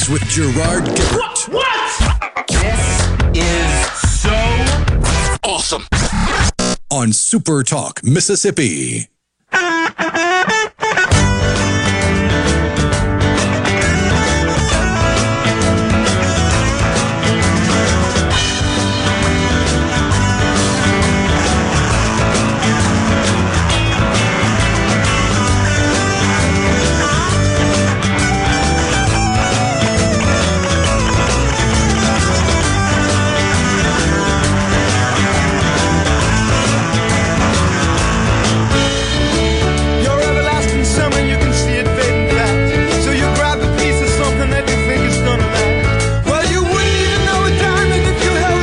Middays with Gerard Gibert. What? This is so awesome. on Super Talk, Mississippi.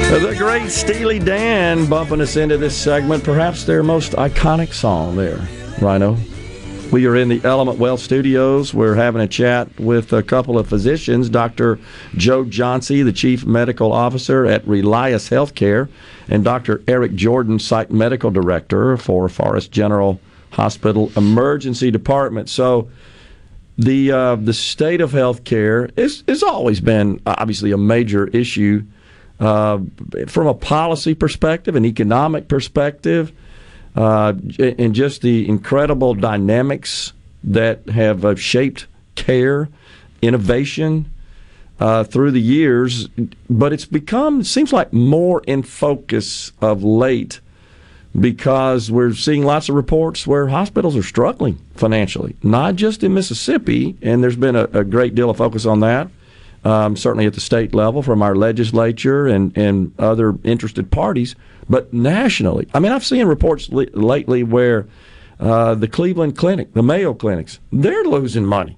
The great Steely Dan bumping us into this segment, perhaps their most iconic song there, Rhino. We are in the Element Wealth studios. We're having a chat with a couple of physicians, Dr. Joe Johnsey, the Chief Medical Officer at Relias Healthcare, and Dr. Eric Jordan, Site Medical Director for Forrest General Hospital Emergency Department. So, the uh, the state of healthcare is has always been obviously a major issue uh, from a policy perspective, an economic perspective, uh, and just the incredible dynamics that have uh, shaped care, innovation uh, through the years. But it's become it seems like more in focus of late because we're seeing lots of reports where hospitals are struggling financially, not just in Mississippi, and there's been a, a great deal of focus on that, um, certainly at the state level from our legislature and, and other interested parties, but nationally. I mean, I've seen reports li- lately where uh, the Cleveland Clinic, the Mayo clinics, they're losing money.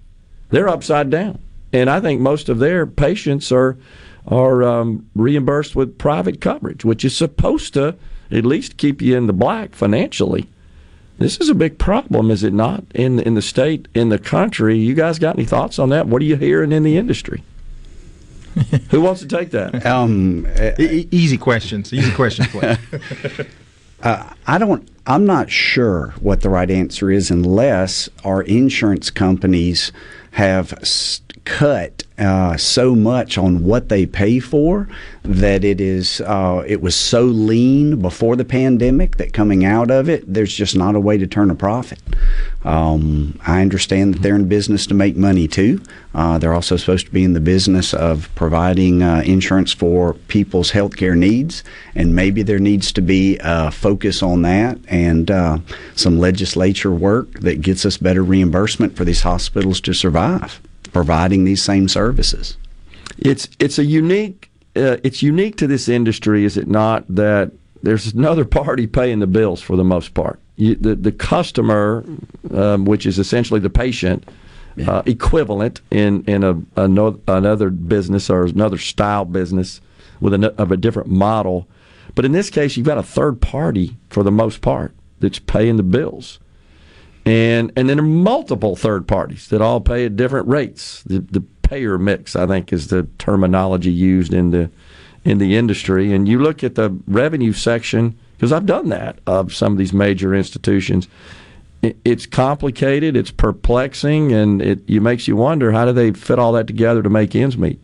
They're upside down. And I think most of their patients are are um, reimbursed with private coverage, which is supposed to at least keep you in the black financially. This is a big problem, is it not? In in the state, in the country. You guys got any thoughts on that? What are you hearing in the industry? Who wants to take that? Um, E- e- easy questions. Easy questions. please. Uh, I don't. I'm not sure what the right answer is unless our insurance companies have s- cut uh, so much on what they pay for that it is uh, it was so lean before the pandemic that coming out of it, there's just not a way to turn a profit. Um, I understand that they're in business to make money too. Uh, they're also supposed to be in the business of providing uh, insurance for people's healthcare needs, and maybe there needs to be a focus on that and uh, some legislature work that gets us better reimbursement for these hospitals to survive, providing these same services. It's it's a unique uh, it's unique to this industry, is it not? That there's another party paying the bills for the most part. You, the the customer, um, which is essentially the patient, uh, equivalent in in a, a no, another business or another style business with a, of a different model. But in this case, you've got a third party for the most part that's paying the bills. And and then there are multiple third parties that all pay at different rates. The, the payer mix, I think, is the terminology used in the in the industry. And you look at the revenue section because I've done that of some of these major institutions. It, it's complicated, it's perplexing, and it you makes you wonder how do they fit all that together to make ends meet.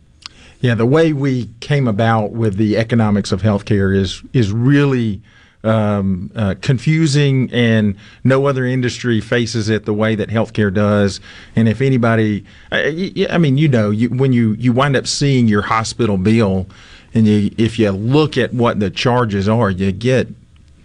Yeah, the way we came about with the economics of healthcare is is really um, uh, confusing, and no other industry faces it the way that healthcare does. And if anybody, I, I mean, you know, you, when you you wind up seeing your hospital bill, and you, if you look at what the charges are, you get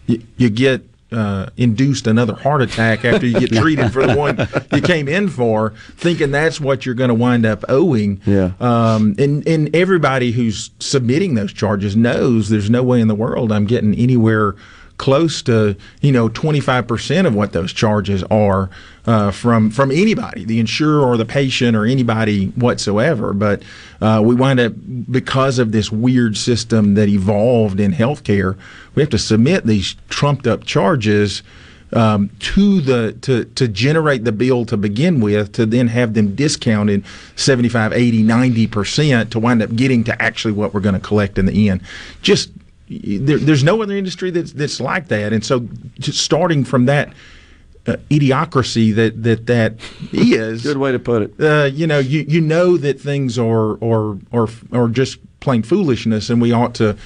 you, you get uh, induced another heart attack after you get treated for the one you came in for, thinking that's what you're going to wind up owing. Yeah. Um, and and everybody who's submitting those charges knows there's no way in the world I'm getting anywhere close to you know 25% of what those charges are uh, from from anybody the insurer or the patient or anybody whatsoever. But uh, we wind up because of this weird system that evolved in healthcare we have to submit these trumped up charges um, to the to to generate the bill to begin with to then have them discounted 75 80 90 percent to wind up getting to actually what we're going to collect in the end. Just there, there's no other industry that's that's like that, and so just starting from that uh, idiocracy that that that is good way to put it. Uh, you know, you you know that things are or or or just plain foolishness, and we ought to.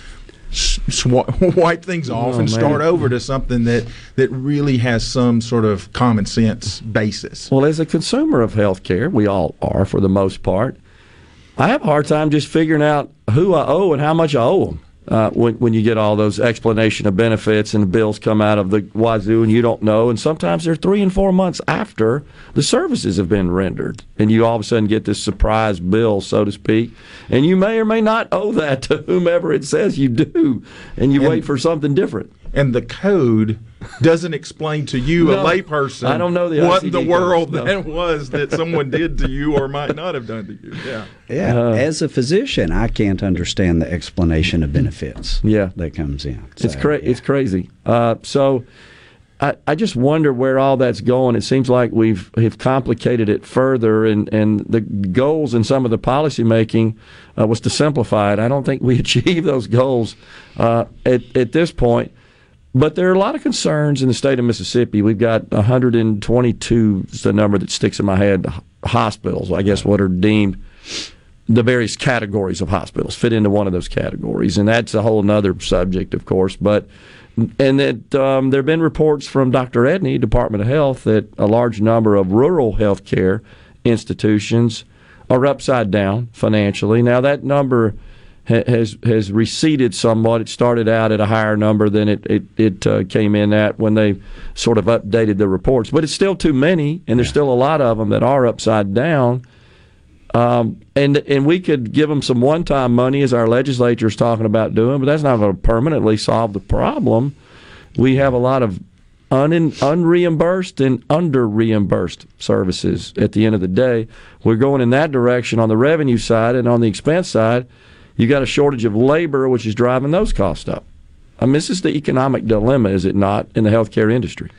Sw- wipe things off Oh, and man. start over to something that, that really has some sort of common sense basis. Well, as a consumer of healthcare, we all are for the most part. I have a hard time just figuring out who I owe and how much I owe them. Uh, when, when you get all those explanation of benefits and the bills come out of the wazoo and you don't know, and sometimes they're three and four months after the services have been rendered, and you all of a sudden get this surprise bill, so to speak, and you may or may not owe that to whomever it says you do, and you And- wait for something different. and the code doesn't explain to you, No, a layperson, I don't know the what in the world codes, no. that was that someone did to you or might not have done to you. Yeah. Yeah, Uh, as a physician, I can't understand the explanation of benefits. Yeah. that comes in. It's So, cra- It's crazy. Uh, so I, I just wonder where all that's going. It seems like we've have complicated it further, and, and the goals in some of the policy making uh, was to simplify it. I don't think we achieve those goals uh, at at this point. But there are a lot of concerns in the state of Mississippi. We've got 122 is the number that sticks in my head. Hospitals, I guess, what are deemed the various categories of hospitals fit into one of those categories, and that's a whole other subject, of course. But and that um, there have been reports from Dr. Edney, Department of Health, that a large number of rural health care institutions are upside down financially. Now that number has has receded somewhat. It started out at a higher number than it it, it uh, came in at when they sort of updated the reports, but it's still too many, and there's still a lot of them that are upside down. Um, and and we could give them some one-time money, as our legislature is talking about doing, but that's not going to permanently solve the problem. We have a lot of un- unreimbursed and under-reimbursed services. At the end of the day, we're going in that direction on the revenue side, and on the expense side, you got a shortage of labor, which is driving those costs up. I mean, this is the economic dilemma, is it not, in the healthcare industry?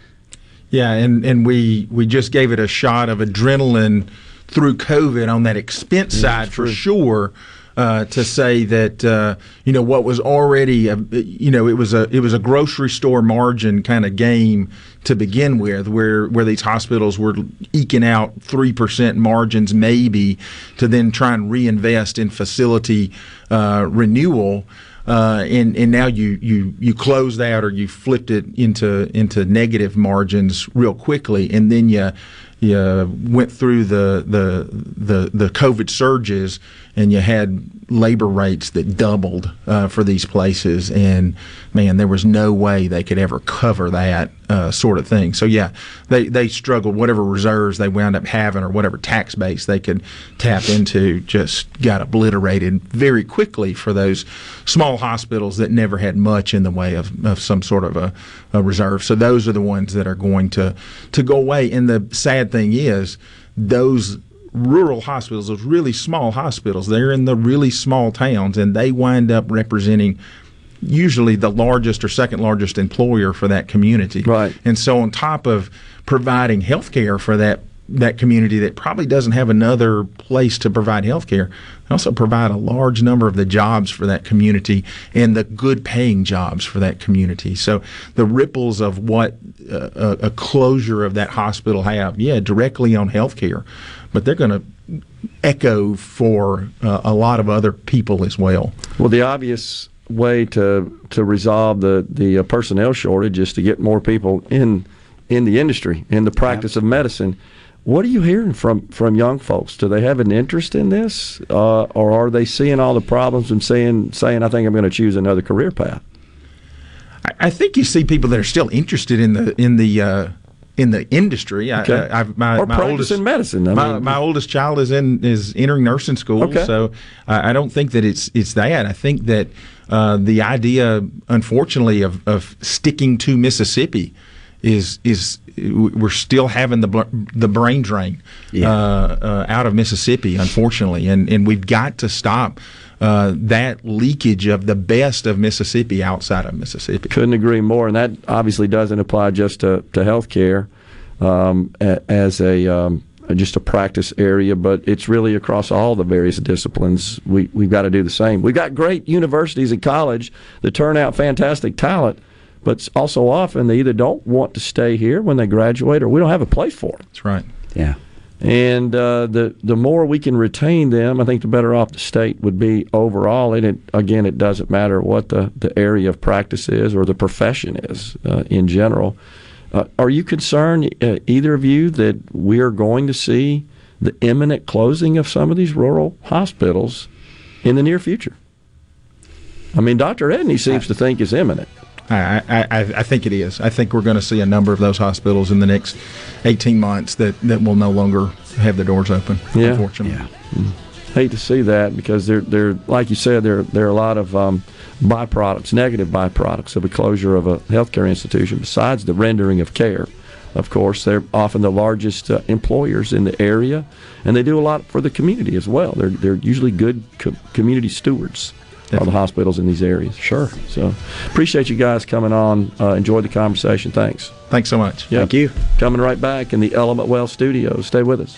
Yeah, and, and we, we just gave it a shot of adrenaline through COVID on that expense side for sure. uh, to say that uh, you know what was already a, you know it was a it was a grocery store margin kind of game to begin with, where where these hospitals were eking out three percent margins maybe to then try and reinvest in facility uh, renewal. Uh, and and now you you you close that or you flipped it into into negative margins real quickly, and then you you went through the the the the COVID surges, and you had labor rates that doubled uh, for these places, and man, there was no way they could ever cover that uh, sort of thing. So yeah, they they struggled. Whatever reserves they wound up having, or whatever tax base they could tap into, just got obliterated very quickly for those small hospitals that never had much in the way of, of some sort of a, a reserve. So those are the ones that are going to to go away. And the sad thing is, those rural hospitals, those really small hospitals, they're in the really small towns, and they wind up representing usually the largest or second largest employer for that community. Right. And so on top of providing health care for that that community that probably doesn't have another place to provide health care, they also provide a large number of the jobs for that community and the good paying jobs for that community. So the ripples of what uh, a, a closure of that hospital have, yeah, directly on health care, but they're going to echo for uh, a lot of other people as well. Well, the obvious way to to resolve the the uh, personnel shortage is to get more people in in the industry in the practice of medicine. What are you hearing from from young folks? Do they have an interest in this, uh, or are they seeing all the problems and saying saying I think I'm going to choose another career path? I, I think you see people that are still interested in the in the uh, in the industry. Okay. I, I've, my, or my oldest medicine. I my, mean, my oldest child is in is entering nursing school, Okay. so I I don't think that it's it's that. I think that uh, the idea, unfortunately, of, of sticking to Mississippi is is we're still having the the brain drain Yeah. uh, uh, out of Mississippi, unfortunately, and and we've got to stop. Uh, that leakage of the best of Mississippi outside of Mississippi. Couldn't agree more, and that obviously doesn't apply just to to healthcare um, as a um, just a practice area, but it's really across all the various disciplines. We we've got to do the same. We've got great universities and college that turn out fantastic talent, but also often they either don't want to stay here when they graduate, or we don't have a place for them. That's right. Yeah. And uh, the the more we can retain them, I think the better off the state would be overall. And it, again, it doesn't matter what the, the area of practice is or the profession is uh, in general. Uh, are you concerned, uh, either of you, that we are going to see the imminent closing of some of these rural hospitals in the near future? I mean, Dr. Edney seems to think it's imminent. I, I, I think it is. I think we're going to see a number of those hospitals in the next 18 months that, that will no longer have their doors open, Yeah. unfortunately. hate to see that because they're they're like you said there there are a lot of um, byproducts, negative byproducts of a closure of a healthcare institution. Besides the rendering of care, of course, they're often the largest uh, employers in the area, and they do a lot for the community as well. They're they're usually good co- community stewards. Of the hospitals in these areas. Sure. So, appreciate you guys coming on. Uh, enjoyed the conversation. Thanks. Thanks so much. Yeah. Thank you. Coming right back in the Element Wealth studios. Stay with us.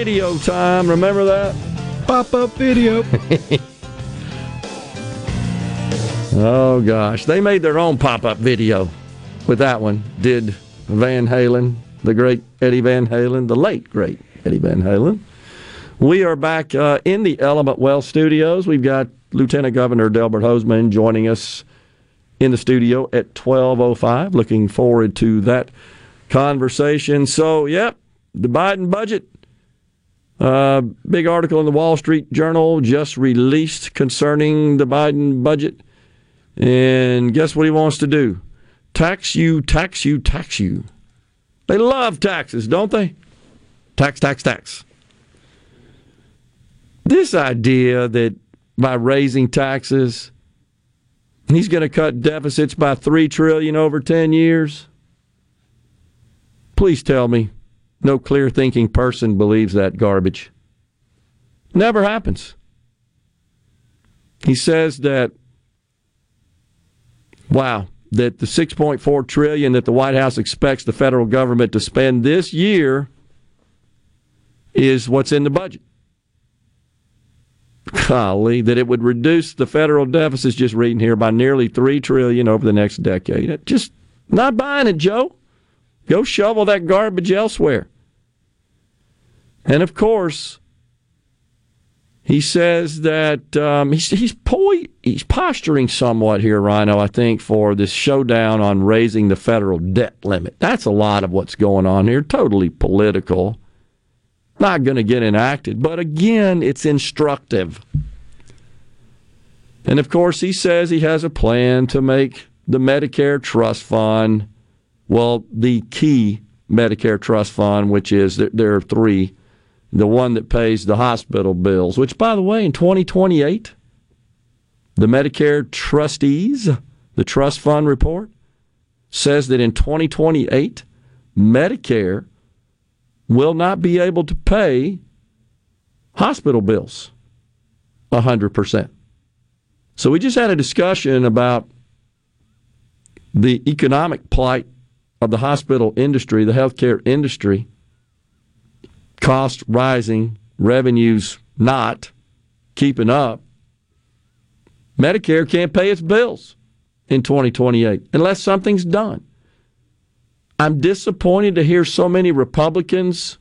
Video time. Remember that? Pop up video. oh gosh, they made their own pop up video with that one. Did Van Halen, the great Eddie Van Halen, the late great Eddie Van Halen. We are back uh, in the Element Wealth studios. We've got Lieutenant Governor Delbert Hosemann joining us in the studio at 12:05. Looking forward to that conversation. So, yep, the Biden budget. Uh, big article in the Wall Street Journal just released concerning the Biden budget. And guess what he wants to do? Tax you, tax you, tax you. They love taxes, don't they? Tax, tax, tax. This idea that by raising taxes, he's going to cut deficits by 3 trillion over 10 years. Please tell me no clear thinking person believes that garbage. Never happens. He says that wow, that the 6.4 trillion that the White House expects the federal government to spend this year is what's in the budget. Golly, that it would reduce the federal deficits just reading here by nearly 3 trillion over the next decade. Just not buying it, Joe. Go shovel that garbage elsewhere. And of course, he says that um, he's he's, po- he's posturing somewhat here, Rhino. I think for this showdown on raising the federal debt limit. That's a lot of what's going on here. Totally political. Not going to get enacted, but again, it's instructive. And of course, he says he has a plan to make the Medicare trust fund, well, the key Medicare trust fund, which is there are three the one that pays the hospital bills, which, by the way, in 2028, the Medicare trustees, the trust fund report, says that in 2028, Medicare will not be able to pay hospital bills 100%. So we just had a discussion about the economic plight of the hospital industry, the healthcare industry cost rising, revenues not keeping up, Medicare can't pay its bills in 2028 unless something's done. I'm disappointed to hear so many Republicans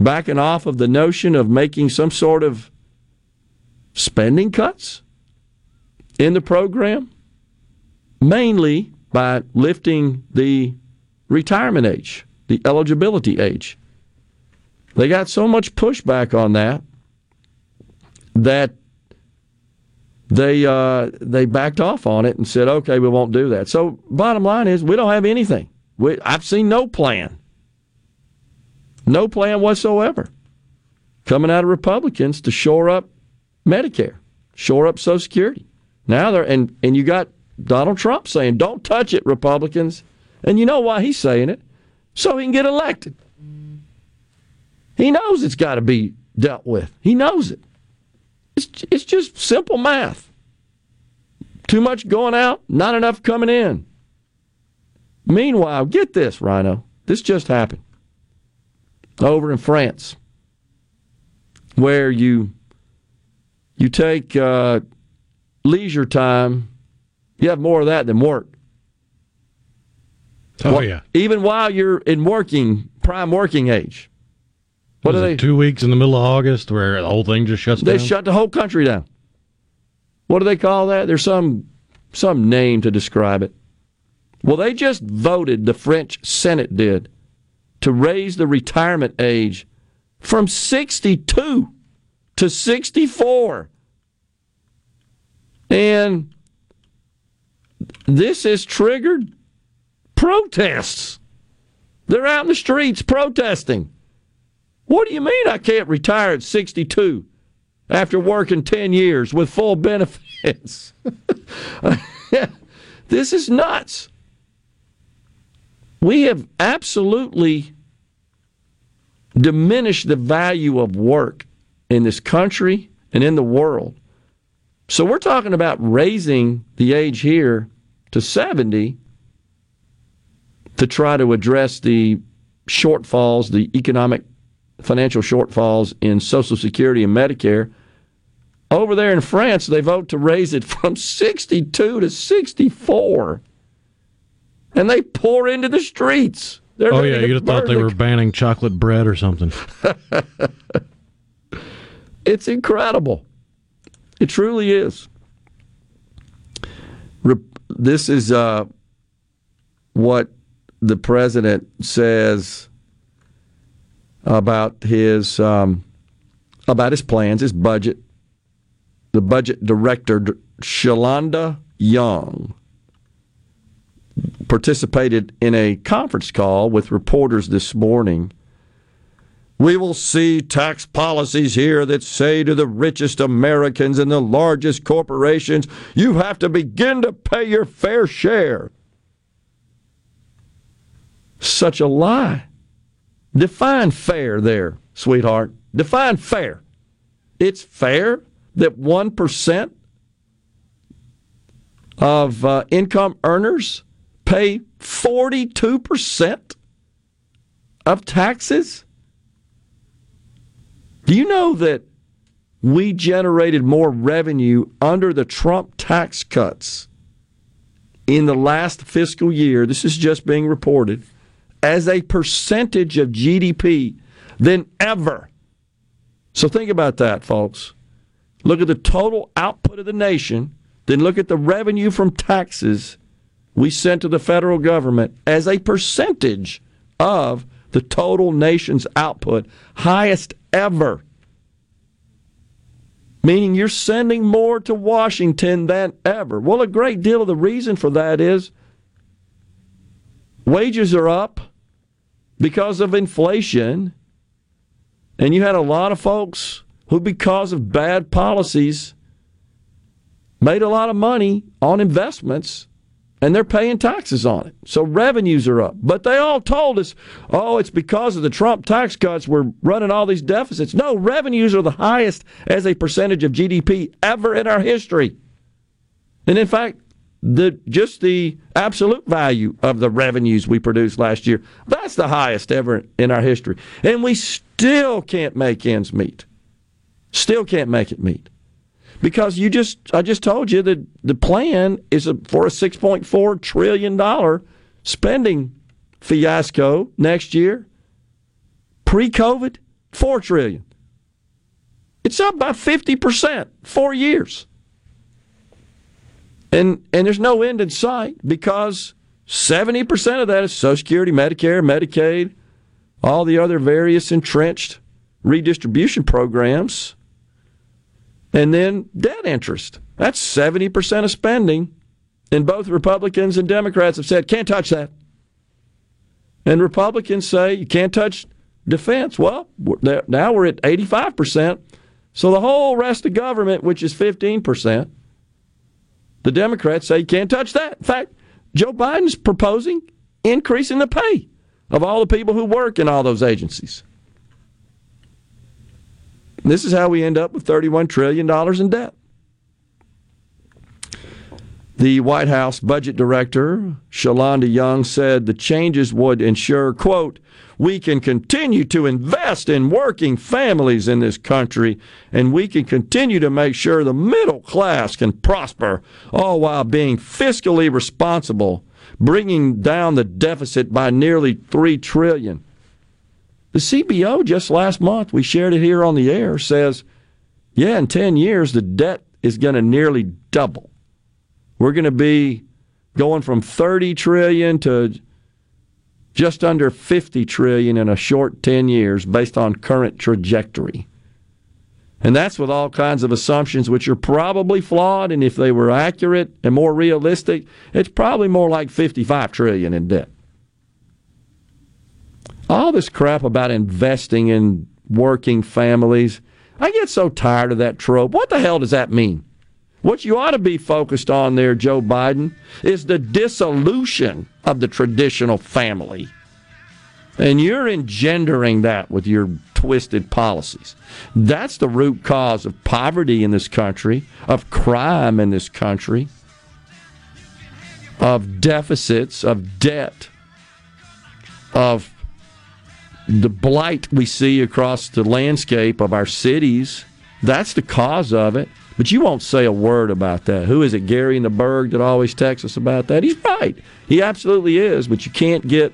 backing off of the notion of making some sort of spending cuts in the program, mainly by lifting the retirement age, the eligibility age. They got so much pushback on that that they uh, they backed off on it and said, "Okay, we won't do that." So, bottom line is, we don't have anything. We, I've seen no plan, no plan whatsoever, coming out of Republicans to shore up Medicare, shore up Social Security. Now they're and and you got Donald Trump saying, "Don't touch it, Republicans," and you know why he's saying it? So he can get elected. He knows it's got to be dealt with. He knows it. It's, it's just simple math. Too much going out, not enough coming in. Meanwhile, get this, Rhino. This just happened over in France, where you you take uh, leisure time. You have more of that than work. Oh yeah. Even while you're in working prime working age. What are they? Two weeks in the middle of August where the whole thing just shuts they down. They shut the whole country down. What do they call that? There's some some name to describe it. Well, they just voted. The French Senate did to raise the retirement age from 62 to 64. And this is triggered protests. They're out in the streets protesting. What do you mean I can't retire at 62 after working 10 years with full benefits? this is nuts. We have absolutely diminished the value of work in this country and in the world. So we're talking about raising the age here to 70 to try to address the shortfalls, the economic financial shortfalls in Social Security and Medicare. Over there in France, they vote to raise it from 62 to 64. And they pour into the streets. They're oh yeah, you'd have thought they were banning chocolate bread or something. It's incredible. It truly is. This is uh, what the president says about his um, about his plans, his budget. The budget director, Shalonda Young, participated in a conference call with reporters this morning. We will see tax policies here that say to the richest Americans and the largest corporations, you have to begin to pay your fair share. Such a lie. Define fair there, sweetheart. Define fair. It's fair that 1% of uh, income earners pay 42% of taxes? Do you know that we generated more revenue under the Trump tax cuts in the last fiscal year? This is just being reported as a percentage of GDP than ever. So think about that, folks. Look at the total output of the nation, then look at the revenue from taxes we sent to the federal government as a percentage of the total nation's output, highest ever. Meaning you're sending more to Washington than ever. Well, a great deal of the reason for that is wages are up because of inflation. And you had a lot of folks who, because of bad policies, made a lot of money on investments and they're paying taxes on it. So revenues are up. But they all told us, oh, it's because of the Trump tax cuts we're running all these deficits. No, revenues are the highest as a percentage of GDP ever in our history. And in fact, the just the absolute value of the revenues we produced last year, that's the highest ever in our history. And we still can't make ends meet. Still can't make it meet because you just I just told you that the plan is for a 6.4 trillion dollar spending fiasco next year. Pre-COVID, 4 trillion. It's up by 50%, 4 years. And and there's no end in sight because 70% of that is Social Security, Medicare, Medicaid, all the other various entrenched redistribution programs and then debt interest. That's 70% of spending. And both Republicans and Democrats have said, can't touch that. And Republicans say, you can't touch defense. Well, now we're at 85%. So the whole rest of government, which is 15%, the Democrats say you can't touch that. In fact, Joe Biden's proposing increasing the pay of all the people who work in all those agencies. This is how we end up with $31 trillion in debt. The White House budget director, Shalonda Young, said the changes would ensure, quote, we can continue to invest in working families in this country, and we can continue to make sure the middle class can prosper, all while being fiscally responsible, bringing down the deficit by nearly 3 trillion. The CBO just last month, we shared it here on the air, says, yeah, in 10 years, the debt is going to nearly double. We're going to be going from 30 trillion to just under 50 trillion in a short 10 years based on current trajectory. And that's with all kinds of assumptions which are probably flawed and if they were accurate and more realistic, it's probably more like 55 trillion in debt all this crap about investing in working families. I get so tired of that trope. What the hell does that mean? What you ought to be focused on there, Joe Biden, is the dissolution of the traditional family. And you're engendering that with your twisted policies. That's the root cause of poverty in this country, of crime in this country, of deficits, of debt, of the blight we see across the landscape of our cities. That's the cause of it. But you won't say a word about that. Who is it, Gary in the Berg, that always texts us about that? He's right. He absolutely is, but you can't get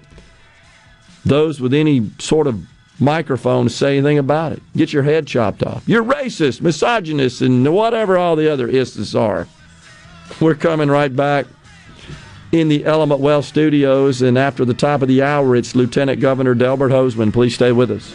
those with any sort of microphone to say anything about it. Get your head chopped off. You're racist, misogynist, and whatever all the other ists are. We're coming right back in the Element Wealth studios, and after the top of the hour, it's Lieutenant Governor Delbert Hosemann. Please stay with us.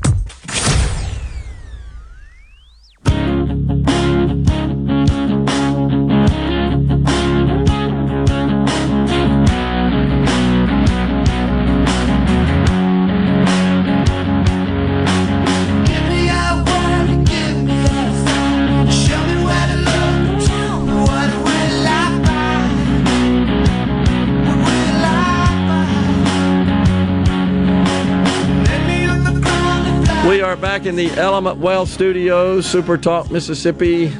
Back in the Element Wealth Studios, Super Talk, Mississippi.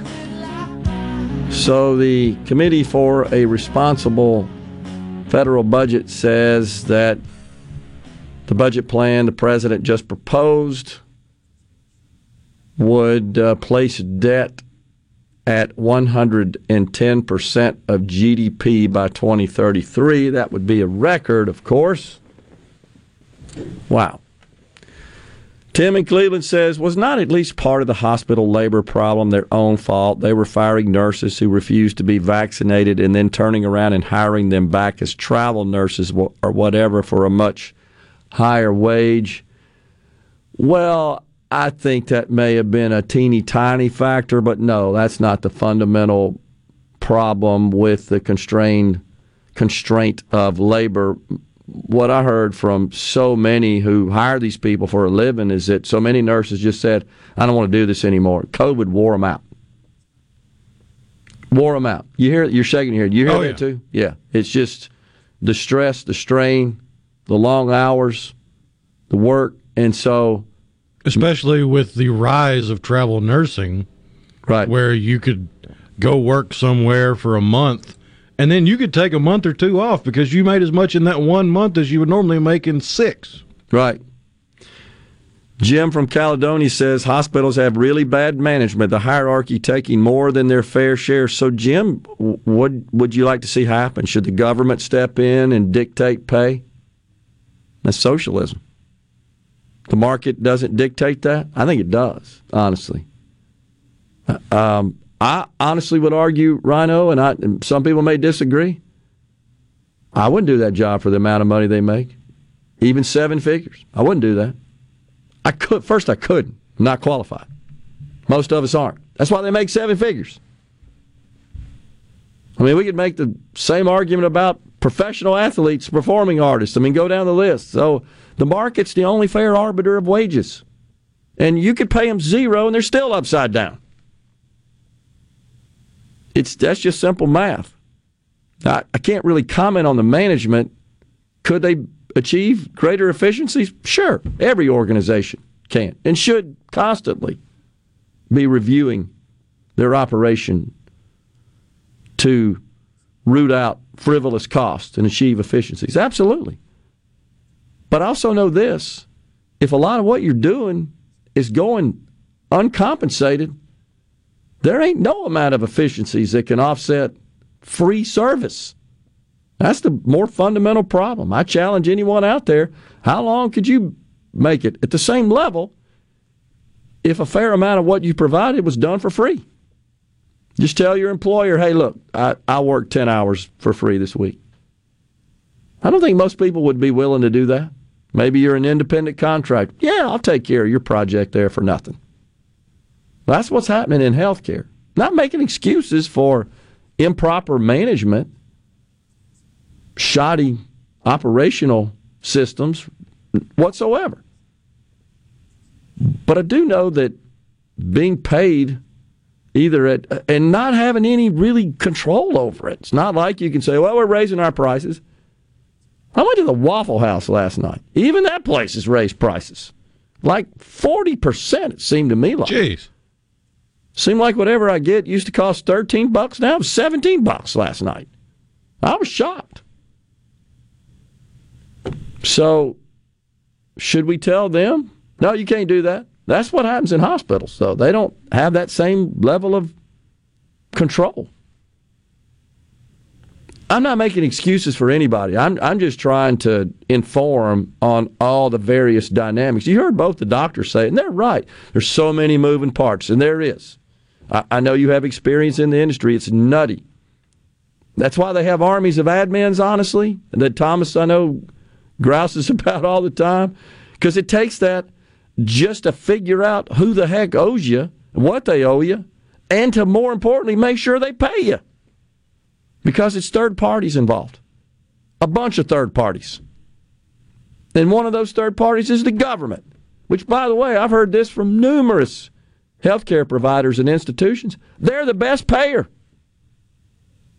So, the Committee for a Responsible Federal Budget says that the budget plan the president just proposed would uh, place debt at 110% of GDP by 2033. That would be a record, of course. Wow. Tim in Cleveland says, was not at least part of the hospital labor problem their own fault? They were firing nurses who refused to be vaccinated and then turning around and hiring them back as travel nurses or whatever for a much higher wage. Well, I think that may have been a teeny tiny factor, but no, that's not the fundamental problem with the constrained constraint of labor what I heard from so many who hire these people for a living is that so many nurses just said, I don't want to do this anymore. COVID wore them out. Wore them out. You hear You're shaking your head. You hear Oh, that yeah. too? Yeah. It's just the stress, the strain, the long hours, the work. And so. Especially with the rise of travel nursing, right? Where you could go work somewhere for a month, and then you could take a month or two off because you made as much in that one month as you would normally make in six. Right. Jim from Caledonia says hospitals have really bad management, the hierarchy taking more than their fair share. So, Jim, what would you like to see happen? Should the government step in and dictate pay? That's socialism. The market doesn't dictate that? I think it does, honestly. Um, I honestly would argue, Rhino, and, I, and some people may disagree. I wouldn't do that job for the amount of money they make, even seven figures. I wouldn't do that. I could first. I couldn't. I'm not qualified. Most of us aren't. That's why they make seven figures. I mean, we could make the same argument about professional athletes, performing artists. I mean, go down the list. So the market's the only fair arbiter of wages, and you could pay them zero, and they're still upside down. It's that's just simple math. I, I can't really comment on the management. Could they achieve greater efficiencies? Sure, every organization can and should constantly be reviewing their operation to root out frivolous costs and achieve efficiencies. Absolutely. But I also know this if a lot of what you're doing is going uncompensated, there ain't no amount of efficiencies that can offset free service. That's the more fundamental problem. I challenge anyone out there how long could you make it at the same level if a fair amount of what you provided was done for free? Just tell your employer, hey, look, I, I worked 10 hours for free this week. I don't think most people would be willing to do that. Maybe you're an independent contractor. Yeah, I'll take care of your project there for nothing. That's what's happening in healthcare. Not making excuses for improper management, shoddy operational systems whatsoever. But I do know that being paid either at and not having any really control over it. It's not like you can say, "Well, we're raising our prices." I went to the Waffle House last night. Even that place has raised prices, like forty percent. It seemed to me like. Jeez. Seemed like whatever I get used to cost 13 bucks. Now it's 17 bucks last night. I was shocked. So, should we tell them? No, you can't do that. That's what happens in hospitals, though. They don't have that same level of control. I'm not making excuses for anybody. I'm I'm just trying to inform on all the various dynamics. You heard both the doctors say, and they're right. There's so many moving parts, and there is. I, I know you have experience in the industry. It's nutty. That's why they have armies of admins, honestly, that Thomas I know grouses about all the time, because it takes that just to figure out who the heck owes you, what they owe you, and to more importantly make sure they pay you because it's third parties involved. A bunch of third parties. And one of those third parties is the government, which, by the way, I've heard this from numerous healthcare providers and institutions. They're the best payer.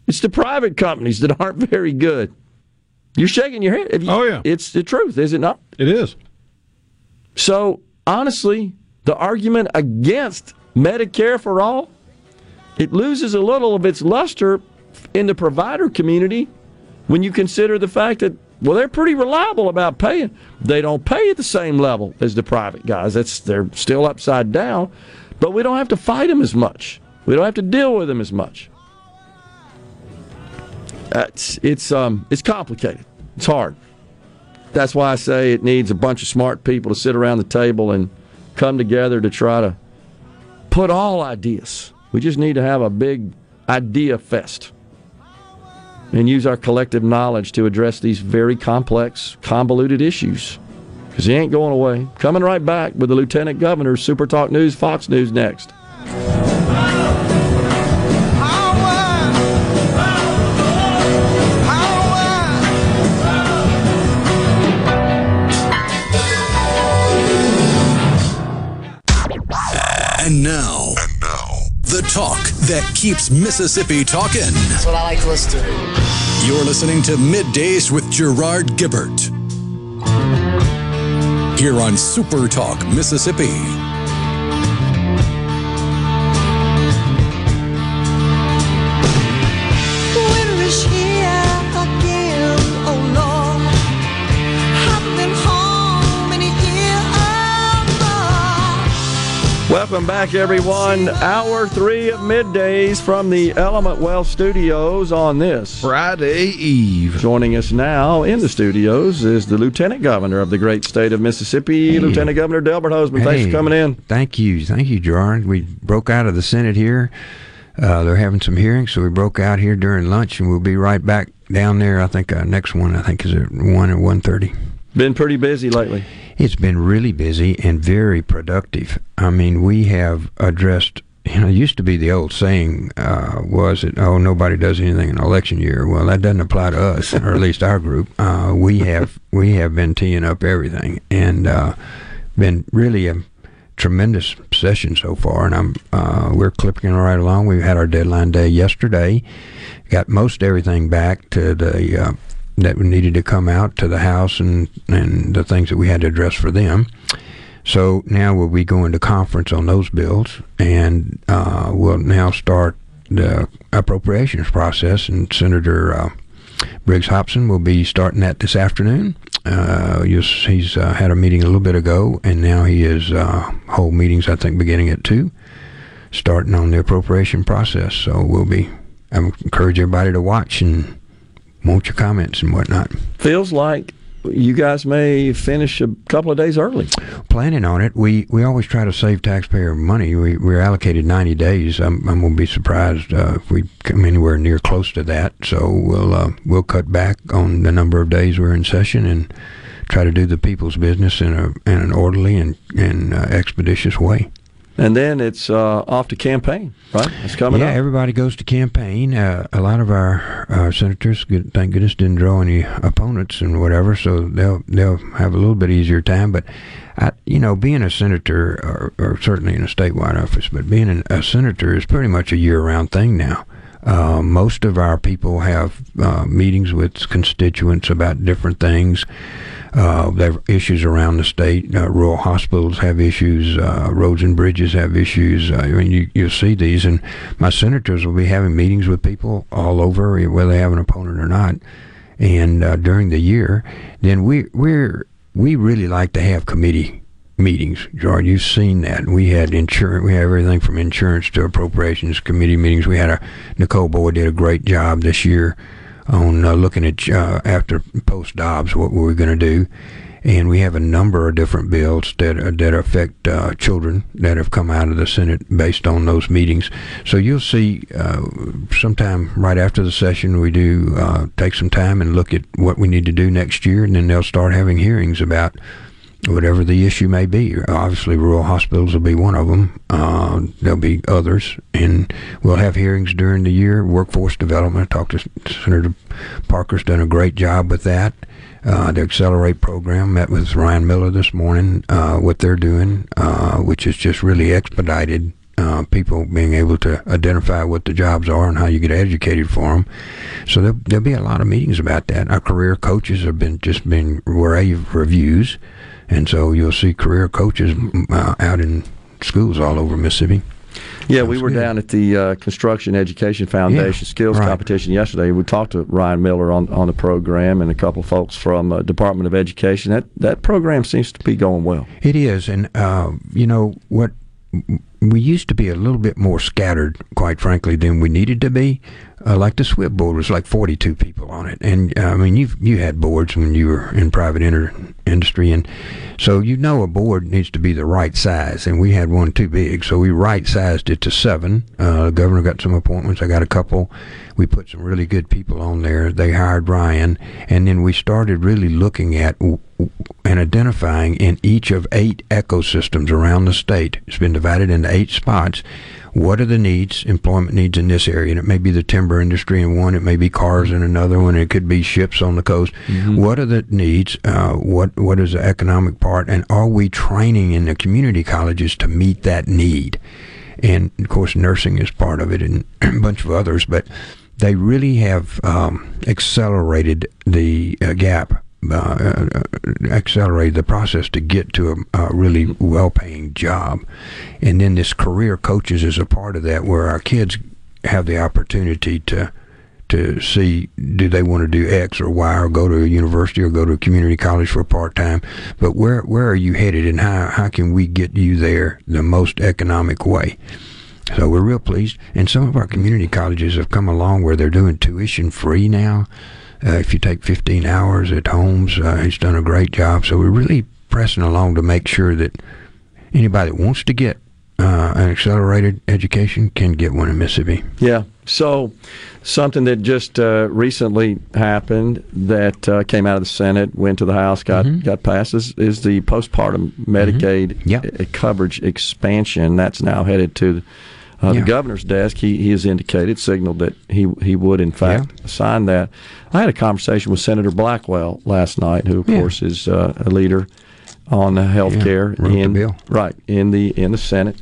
It's the private companies that aren't very good. You're shaking your head. You, oh, yeah. It's the truth, is it not? It is. So, honestly, the argument against Medicare for all, it loses a little of its luster in the provider community when you consider the fact that well they're pretty reliable about paying they don't pay at the same level as the private guys that's they're still upside down but we don't have to fight them as much. We don't have to deal with them as much. It's it's um it's complicated. It's hard. That's why I say it needs a bunch of smart people to sit around the table and come together to try to put all ideas. We just need to have a big idea fest and use our collective knowledge to address these very complex, convoluted issues. Because he ain't going away. Coming right back with the Lieutenant Governor, Super Talk News, Fox News next. And now, and now, the talk that keeps Mississippi talking. That's what I like to listen to. You're listening to Middays with Gerard Gibert. Here on Super Talk Mississippi. Welcome back, everyone. Hour three of middays from the Element Wealth Studios on this Friday Eve. Joining us now in the studios is the Lieutenant Governor of the great state of Mississippi, Lieutenant Governor Delbert Hosemann. Thanks for coming in. Thank you. Thank you, Gerard. We broke out of the Senate here. Uh, they're having some hearings, so we broke out here during lunch, and we'll be right back down there. I think uh, next one, I think, is at 1 or 1.30. Been pretty busy lately. It's been really busy and very productive. I mean, we have addressed. You know, used to be the old saying uh, was that oh nobody does anything in election year. Well, that doesn't apply to us, or at least our group. Uh, we have we have been teeing up everything and uh, been really a tremendous session so far. And I'm uh, we're clipping right along. We had our deadline day yesterday. Got most everything back to the uh, that we needed to come out to the House and, and the things that we had to address for them. So now we'll be going to conference on those bills, and uh, we'll now start the appropriations process. And Senator uh, Briggs Hopson will be starting that this afternoon. Uh, he's he's, uh, had a meeting a little bit ago, and now he is uh, whole meetings. I think beginning at two, starting on the appropriation process. So we'll be. I encourage everybody to watch and want your comments and whatnot. Feels like you guys may finish a couple of days early. Planning on it, we, we always try to save taxpayer money. We, we're allocated 90 days. I'm, I'm going to be surprised uh, if we come anywhere near close to that. So we'll uh, we'll cut back on the number of days we're in session and try to do the people's business in a in an orderly and and uh, expeditious way. And then it's uh, off to campaign, right? It's coming yeah, up. everybody goes to campaign. Uh, a lot of our uh, senators, good, thank goodness, didn't draw any opponents and whatever, so they'll they'll have a little bit easier time. But I, you know, being a senator, or, or certainly in a statewide office, but being an, a senator is pretty much a year-round thing now. Uh, most of our people have uh, meetings with constituents about different things. Uh, there are issues around the state. Uh, rural hospitals have issues. Uh, roads and bridges have issues. Uh, I mean, you, you'll see these, and my senators will be having meetings with people all over, whether they have an opponent or not. And uh, during the year, then we we're we really like to have committee meetings. George, you've seen that. We had insurance. We have everything from insurance to appropriations committee meetings. We had a Nicole Boyd did a great job this year on uh, looking at uh, after post Dobbs what were we going to do, and we have a number of different bills that uh, that affect uh, children that have come out of the Senate based on those meetings. So you'll see uh, sometime right after the session we do uh, take some time and look at what we need to do next year, and then they'll start having hearings about whatever the issue may be. Obviously, rural hospitals will be one of them. Uh, there'll be others, and we'll have hearings during the year. Workforce development. I talked to Senator Parker's done a great job with that. Uh, the Accelerate program met with Ryan Miller this morning. Uh, what they're doing, uh, which is just really expedited. Uh, people being able to identify what the jobs are and how you get educated for them. So there'll, there'll be a lot of meetings about that. Our career coaches have been just been rave reviews and so you'll see career coaches uh, out in schools all over Mississippi. Yeah, we were good. down at the uh, Construction Education Foundation Yeah, skills right. competition yesterday. We talked to Ryan Miller on, on the program and a couple folks from uh, Department of Education. That that program seems to be going well. It is, and uh, you know what? We used to be a little bit more scattered, quite frankly, than we needed to be. Uh, like the SWIB board was like 42 people on it, and uh, I mean, you you had boards when you were in private inter- industry, and so you know a board needs to be the right size, and we had one too big, so we right sized it to seven. Uh, the governor got some appointments. I got a couple. We put some really good people on there. They hired Ryan, and then we started really looking at and identifying in each of eight ecosystems around the state. It's been divided into eight spots. What are the needs, employment needs in this area? And it may be the timber industry in one, it may be cars in another one, it could be ships on the coast. What are the needs? Uh, what what is the economic part? And are we training in the community colleges to meet that need? And of course, nursing is part of it, and a bunch of others. But they really have um, accelerated the uh, gap, uh, uh, accelerated the process to get to a, a really well-paying job. And then this career coaches is a part of that, where our kids have the opportunity to to see do they want to do X or Y or go to a university or go to a community college for part time. But where where are you headed, and how how can we get you there the most economic way? So we're real pleased. And some of our community colleges have come along where they're doing tuition free now. Uh, if you take 15 hours at Holmes, uh, he's done a great job. So we're really pressing along to make sure that anybody that wants to get uh, an accelerated education can get one in Mississippi. Yeah. So, something that just uh, recently happened that uh, came out of the Senate, went to the House, got got passed is, is the postpartum Medicaid uh, coverage expansion. That's now headed to uh, Yeah. the governor's desk. He he has indicated, signaled that he he would in fact sign that. I had a conversation with Senator Blackwell last night, who of Yeah. course is uh, a leader on the health care in bill. right in the in the Senate.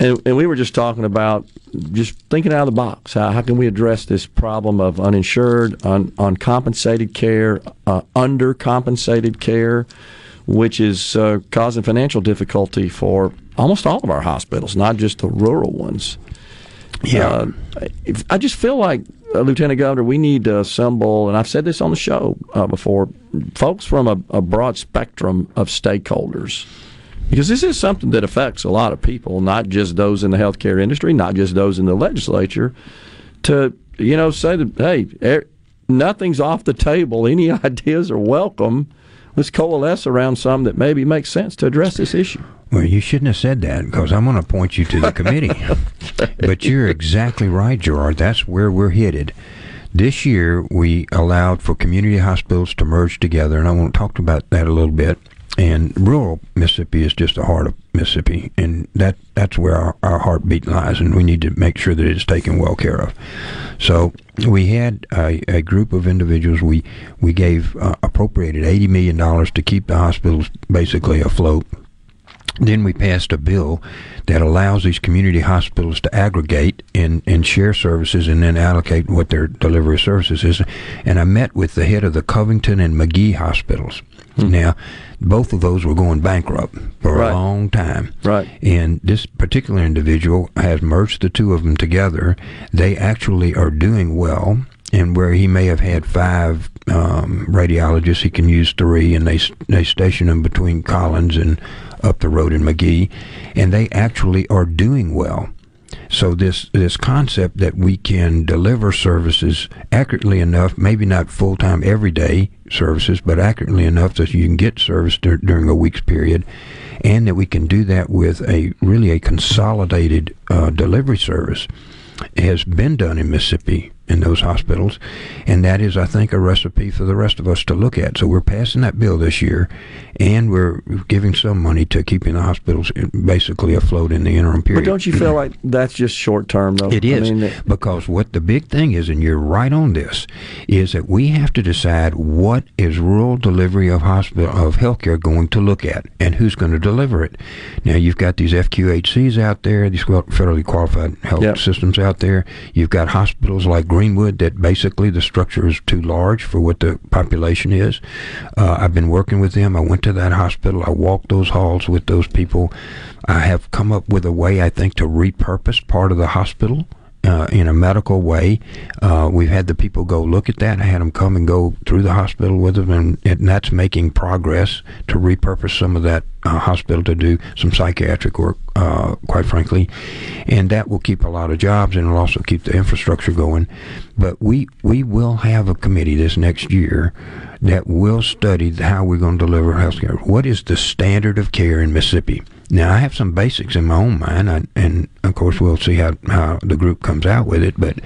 And, and we were just talking about just thinking out of the box. How, how can we address this problem of uninsured, un, uncompensated care, uh, undercompensated care, which is uh, causing financial difficulty for almost all of our hospitals, not just the rural ones. Yeah. Uh, I just feel like, uh, Lieutenant Governor, we need to assemble, and I've said this on the show uh, before, folks from a, a broad spectrum of stakeholders. Because this is something that affects a lot of people, not just those in the healthcare industry, not just those in the legislature, to, you know, say that, hey, er, nothing's off the table. Any ideas are welcome. Let's coalesce around some that maybe makes sense to address this issue. Well, you shouldn't have said that because I'm going to point you to the committee. but you're exactly right, Gerard. That's where we're headed. This year, we allowed for community hospitals to merge together, and I want to talk about that a little bit. And rural Mississippi is just the heart of Mississippi, and that that's where our, our heartbeat lies, and we need to make sure that it's taken well care of. So we had a, a group of individuals. We we gave uh, appropriated eighty million dollars to keep the hospitals basically afloat Then we passed a bill that allows these community hospitals to aggregate and, and share services and then allocate what their delivery services is. And I met with the head of the Covington and Magee hospitals. Now, both of those were going bankrupt for Right. a long time. Right. And this particular individual has merged the two of them together. They actually are doing well. And where he may have had five um, radiologists, he can use three, and they they station them between Collins and up the road in Magee, and they actually are doing well. So this this concept that we can deliver services accurately enough, maybe not full time every day services, but accurately enough that you can get service dur- during a week's period, and that we can do that with a really a consolidated uh, delivery service has been done in Mississippi in those hospitals, and that is, I think, a recipe for the rest of us to look at. So we're passing that bill this year, and we're giving some money to keeping the hospitals eh, basically afloat in the interim period. But don't you feel like that's just short term, though? It is I mean, because what the big thing is, and you're right on this, is that we have to decide what is rural delivery of hospital of healthcare going to look at, and who's going to deliver it. Now you've got these FQHCs out there, these federally qualified health Yep. systems out there. You've got hospitals like Greenwood that basically the structure is too large for what the population is. Uh, I've been working with them. I went to that hospital. I walked those halls with those people. I have come up with a way, I think, to repurpose part of the hospital. Uh, in a medical way, uh, we've had the people go look at that. I had them come and go through the hospital with them, and, and that's making progress to repurpose some of that uh, hospital to do some psychiatric work, uh, quite frankly, and that will keep a lot of jobs and it'll also keep the infrastructure going. But we we will have a committee this next year that will study how we're going to deliver health care. What is the standard of care in Mississippi? Now, I have some basics in my own mind, I, and of course, we'll see how, how the group comes out with it. But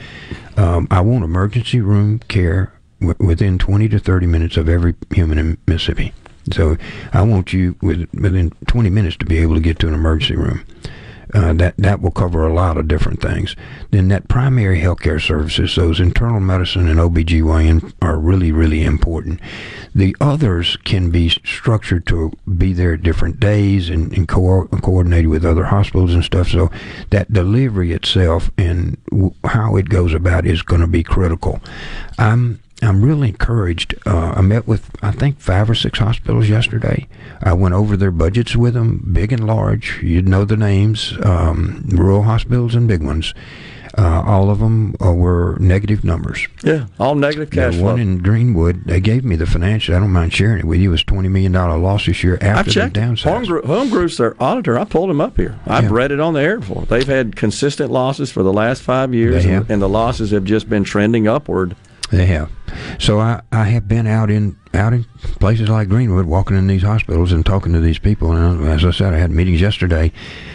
um, I want emergency room care w- within 20 to 30 minutes of every human in Mississippi. So I want you with, within 20 minutes to be able to get to an emergency room. Uh, that that will cover a lot of different things. Then that primary healthcare services, those internal medicine and OBGYN are really really important. The others can be structured to be there at different days and, and co- coordinated with other hospitals and stuff. So that delivery itself and w- how it goes about is going to be critical. I'm I'm really encouraged. Uh, I met with I think five or six hospitals yesterday. I went over their budgets with them, big and large. You'd know the names, um, rural hospitals and big ones. Uh, all of them uh, were negative numbers. yeah, all negative cash the flow. one in Greenwood, they gave me the financial. I don't mind sharing it with you. It was twenty million dollar loss this year after the downside. Home, Group, Home Group's their auditor. I pulled him up here. I've Yeah. read it on the air before. They've had consistent losses for the last five years, and, and the losses have just been trending upward. They have. So I, I have been out in out in places like Greenwood, walking in these hospitals and talking to these people. And as I said, I had meetings yesterday.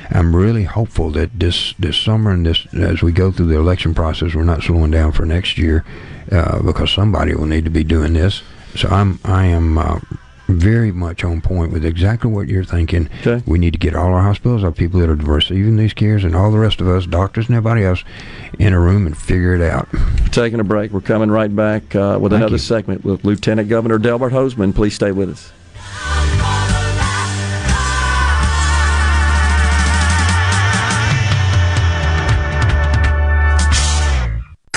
I'm really hopeful that this this summer and this as we go through the election process, we're not slowing down for next year uh, because somebody will need to be doing this. So I'm I am. Uh, very much on point with exactly what you're thinking. Okay. We need to get all our hospitals, our people that are receiving these cares, and all the rest of us, doctors and everybody else, in a room and figure it out. Taking a break. We're coming right back uh, with Thank another you. segment with Lieutenant Governor Delbert Hosemann. Please stay with us.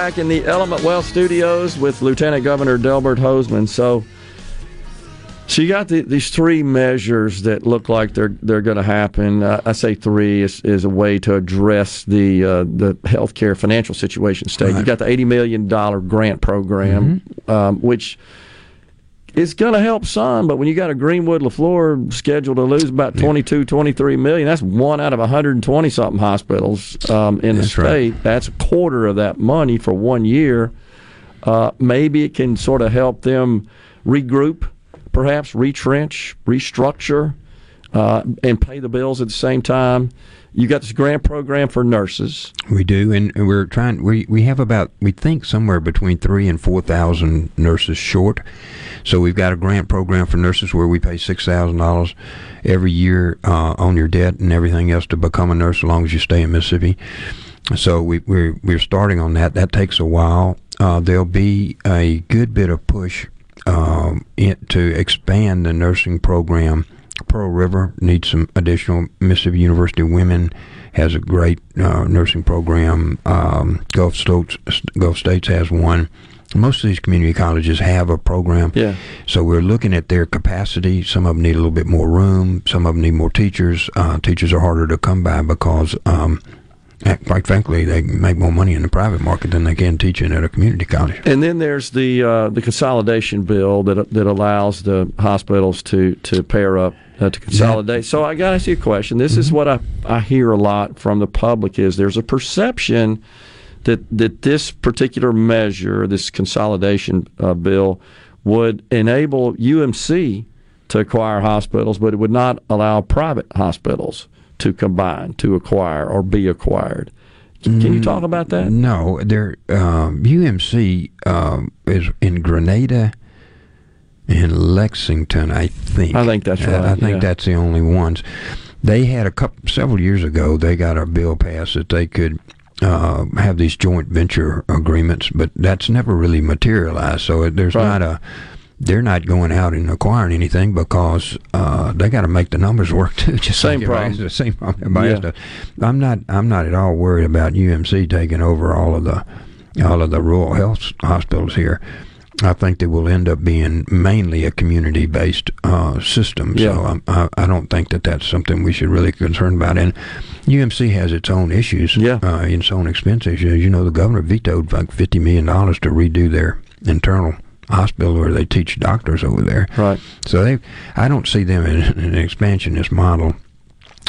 Back in the Element Wealth Studios with Lieutenant Governor Delbert Hosemann. So, so you got the, these three measures that look like they're they're going to happen. Uh, I say three is, is a way to address the uh, the healthcare financial situation state. You got the eighty million dollar grant program, um, which it's going to help some, but when you got a Greenwood Leflore scheduled to lose about 22, 23 million, that's one out of 120 something hospitals um, in the state. right. That's a quarter of that money for one year. Uh, maybe it can sort of help them regroup, perhaps retrench, restructure, uh, and pay the bills at the same time. You got this grant program for nurses. We do, and we're trying. We we have about we think somewhere between three and four thousand nurses short. So we've got a grant program for nurses where we pay six thousand dollars every year uh, on your debt and everything else to become a nurse, as long as you stay in Mississippi. So we, we're we're starting on that. That takes a while. Uh, there'll be a good bit of push um, to expand the nursing program. Pearl River needs some additional. Mississippi University Women has a great uh, nursing program. Um, Gulf States Gulf States has one. Most of these community colleges have a program. Yeah. So we're looking at their capacity. Some of them need a little bit more room. Some of them need more teachers. Uh, teachers are harder to come by because, um, eh, quite frankly, they make more money in the private market than they can teaching at a community college. And then there's the uh, the consolidation bill that that allows the hospitals to to pair up uh, to consolidate. So I got to ask you a question. This is what I I hear a lot from the public is there's a perception that that this particular measure, this consolidation uh, bill, would enable UMC to acquire hospitals, but it would not allow private hospitals to combine, to acquire, or be acquired. Can you talk about that? No, there. Um, UMC um, is in Grenada and Lexington, I think. I think that's Uh, right, I think yeah. that's the only ones. They had a couple several years ago. They got a bill passed that they could uh, have these joint venture agreements, but that's never really materialized. So it- there's Right. not a. They're not going out and acquiring anything because uh, they got to make the numbers work too. Just Same like problem. The same problem. Yeah. I'm not. I'm not at all worried about UMC taking over all of the all of the rural health hospitals here. I think they will end up being mainly a community-based uh, system. Yeah. So I, I don't think that that's something we should really concern about. And UMC has its own issues, Yeah. uh, its own expense issues. You know, the governor vetoed like fifty million dollars to redo their internal hospital where they teach doctors over there. Right. So they, I don't see them in an expansionist model.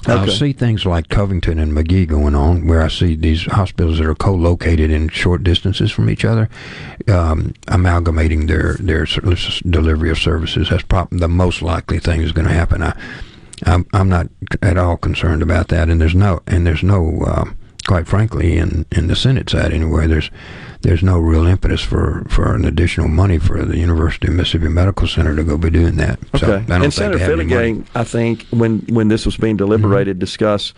I'll see things like Covington and Magee going on, where I see these hospitals that are co-located in short distances from each other, um, amalgamating their their delivery of services. That's probably the most likely thing is going to happen. I, I'm, I'm not at all concerned about that, and there's no and there's no, uh, quite frankly, in in the Senate side anyway, there's there's no real impetus for, for an additional money for the University of Mississippi Medical Center to go be doing that. So Okay. I don't and think Senator they have any money. Fillingane, I think, when when this was being deliberated, Mm-hmm. discussed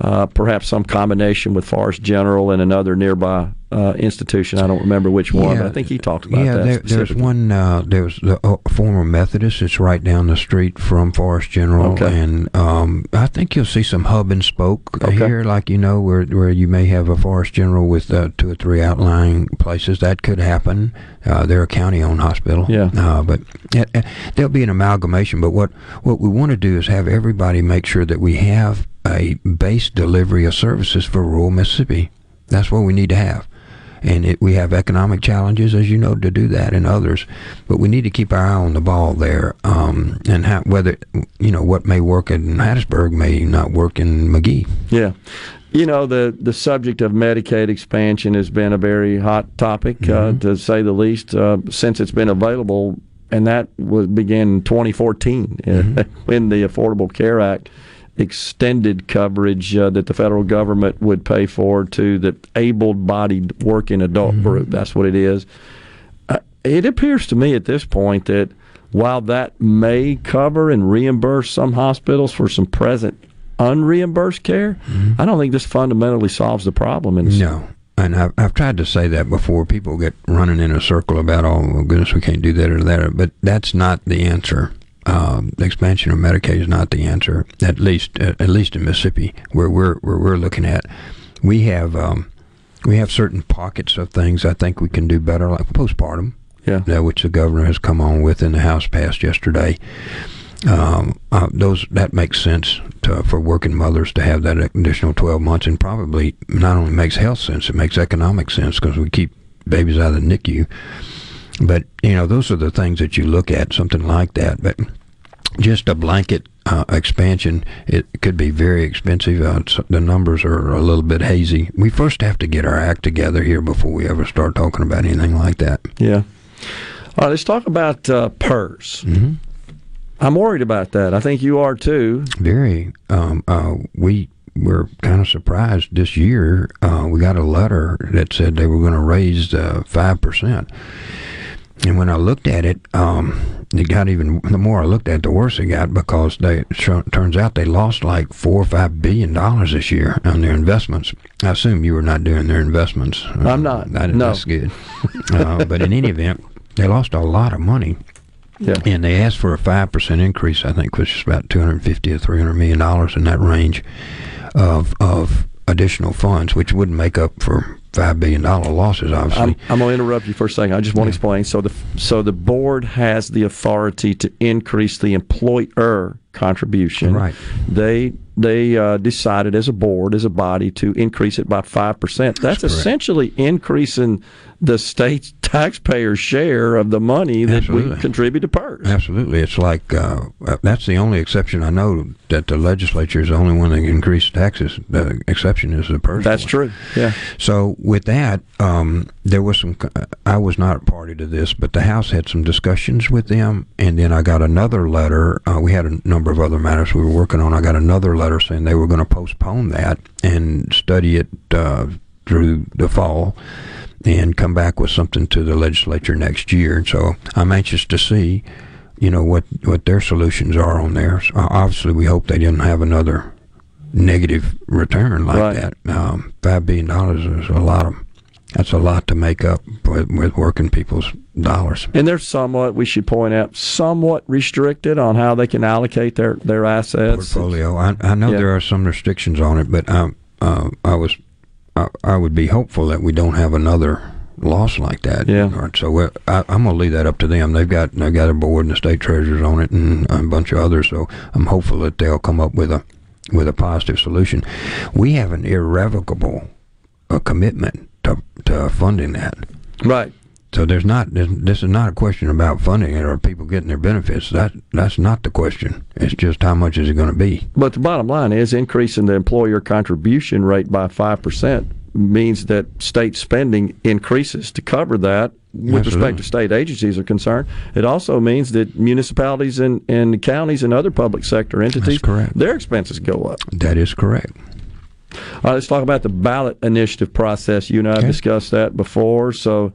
uh, perhaps some combination with Forrest General and another nearby uh, institution. I don't remember which one, but I think he talked about yeah, that. there, there's one. Uh, there's the uh, former Methodist. It's right down the street from Forrest General, Okay. and um, I think you'll see some hub and spoke Okay. here, like you know, where where you may have a Forrest General with uh, two or three outlying places. That could happen. Uh, they're a county-owned hospital. Yeah. Uh, but uh, uh, there'll be an amalgamation. But what what we want to do is have everybody make sure that we have a base delivery of services for rural Mississippi. That's what we need to have and it, we have economic challenges, as you know, to do that, and others. But we need to keep our eye on the ball there, um, and how, whether you know what may work in Hattiesburg may not work in Magee. Yeah. You know, the, the subject of Medicaid expansion has been a very hot topic, Mm-hmm. uh, to say the least, uh, since it's been available, and that was began in 2014 uh, Mm-hmm. when the Affordable Care Act extended coverage uh, that the federal government would pay for to the able-bodied working adult Mm-hmm. group. That's what it is. Uh, it appears to me at this point that while that may cover and reimburse some hospitals for some present unreimbursed care, I don't think this fundamentally solves the problem. In No. And I've, I've tried to say that before. People get running in a circle about, oh, goodness, we can't do that or that. But that's not the answer. Um, expansion of Medicaid is not the answer. At least, uh, at least in Mississippi, where we're where we're looking at, we have um, we have certain pockets of things I think we can do better, like postpartum. Yeah. uh, which the governor has come on with, and the House passed yesterday. Um, uh, those that makes sense to, for working mothers to have that additional 12 months, and probably not only makes health sense, it makes economic sense because we keep babies out of the NICU. But you know, those are the things that you look at, something like that. But just a blanket uh, expansion, it could be very expensive. Uh, the numbers are a little bit hazy. We first have to get our act together here before we ever start talking about anything like that. Yeah. All right, let's talk about uh, PERS. Mm-hmm. I'm worried about that. I think you are too. Very. Um, uh, we were kind of surprised this year. Uh, we got a letter that said they were going to raise uh, five percent. And when I looked at it, um, it got even. The more I looked at, it, the worse it got because they turns out they lost like four or five billion dollars this year on their investments. I assume you were not doing their investments. I'm not. That, no. That's good. uh, but in any event, they lost a lot of money. Yeah. And they asked for a five percent increase. I think which is about two hundred fifty or three hundred million dollars in that range of of additional funds, which wouldn't make up for five billion dollar losses. Obviously, I'm, I'm going to interrupt you for a second. I just want to explain. So the so the board has the authority to increase the employer contribution. Right. They they uh, decided as a board, as a body, to increase it by five percent. That's, correct. essentially increasing the state taxpayer share of the money that we contribute to PERS. Absolutely, it's like uh, that's the only exception I know that the legislature is the only one that can increase taxes. The exception is the person. That's true. Yeah. So with that, um, there was some. I was not a party to this, but the House had some discussions with them, and then I got another letter. Uh, we had a number of other matters we were working on. I got another letter saying they were going to postpone that and study it uh, through the fall and come back with something to the legislature next year. And so I'm anxious to see, you know, what what their solutions are on there. So obviously, we hope they didn't have another negative return like Right. that. Um, Five billion dollars is a lot of. That's a lot to make up with, with working people's dollars. And they're somewhat, we should point out, somewhat restricted on how they can allocate their, their assets. portfolio. I, I know Yeah. there are some restrictions on it, but um, uh, I was I, I would be hopeful that we don't have another loss like that. Yeah. All right, so I, I'm going to leave that up to them. They've got they've got a board and the state treasurers on it and a bunch of others. So I'm hopeful that they'll come up with a with a positive solution. We have an irrevocable uh, commitment to to funding that. Right. So there's not this is not a question about funding it or people getting their benefits. That that's not the question. It's just how much is it going to be. But the bottom line is increasing the employer contribution rate by 5% means that state spending increases to cover that with respect to state agencies are concerned. It also means that municipalities and, and counties and other public sector entities, correct. their expenses go up. That is correct. All right, let's talk about the ballot initiative process. You and I have discussed that before. So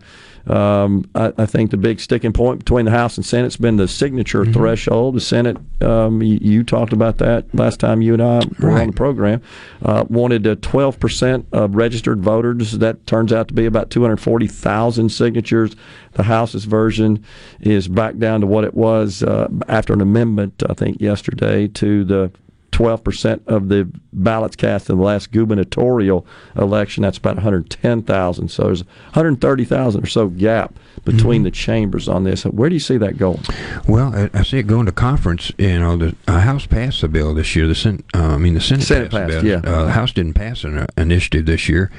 um, I, I think the big sticking point between the House and Senate has been the signature Mm-hmm. threshold. The Senate, um, you, you talked about that last time you and I were on the program, uh, wanted uh, 12% of registered voters. That turns out to be about 240,000 signatures. The House's version is back down to what it was uh, after an amendment, I think, yesterday to the 12% of the ballots cast in the last gubernatorial election. That's about 110,000. So there's 130,000 or so gap between the chambers on this. Where do you see that going? Well, I, I see it going to conference. You know, the uh, House passed the bill this year. The Sen- uh, I mean, the Senate, Senate passed, passed, the yeah. Uh, the House didn't pass an uh, initiative this year.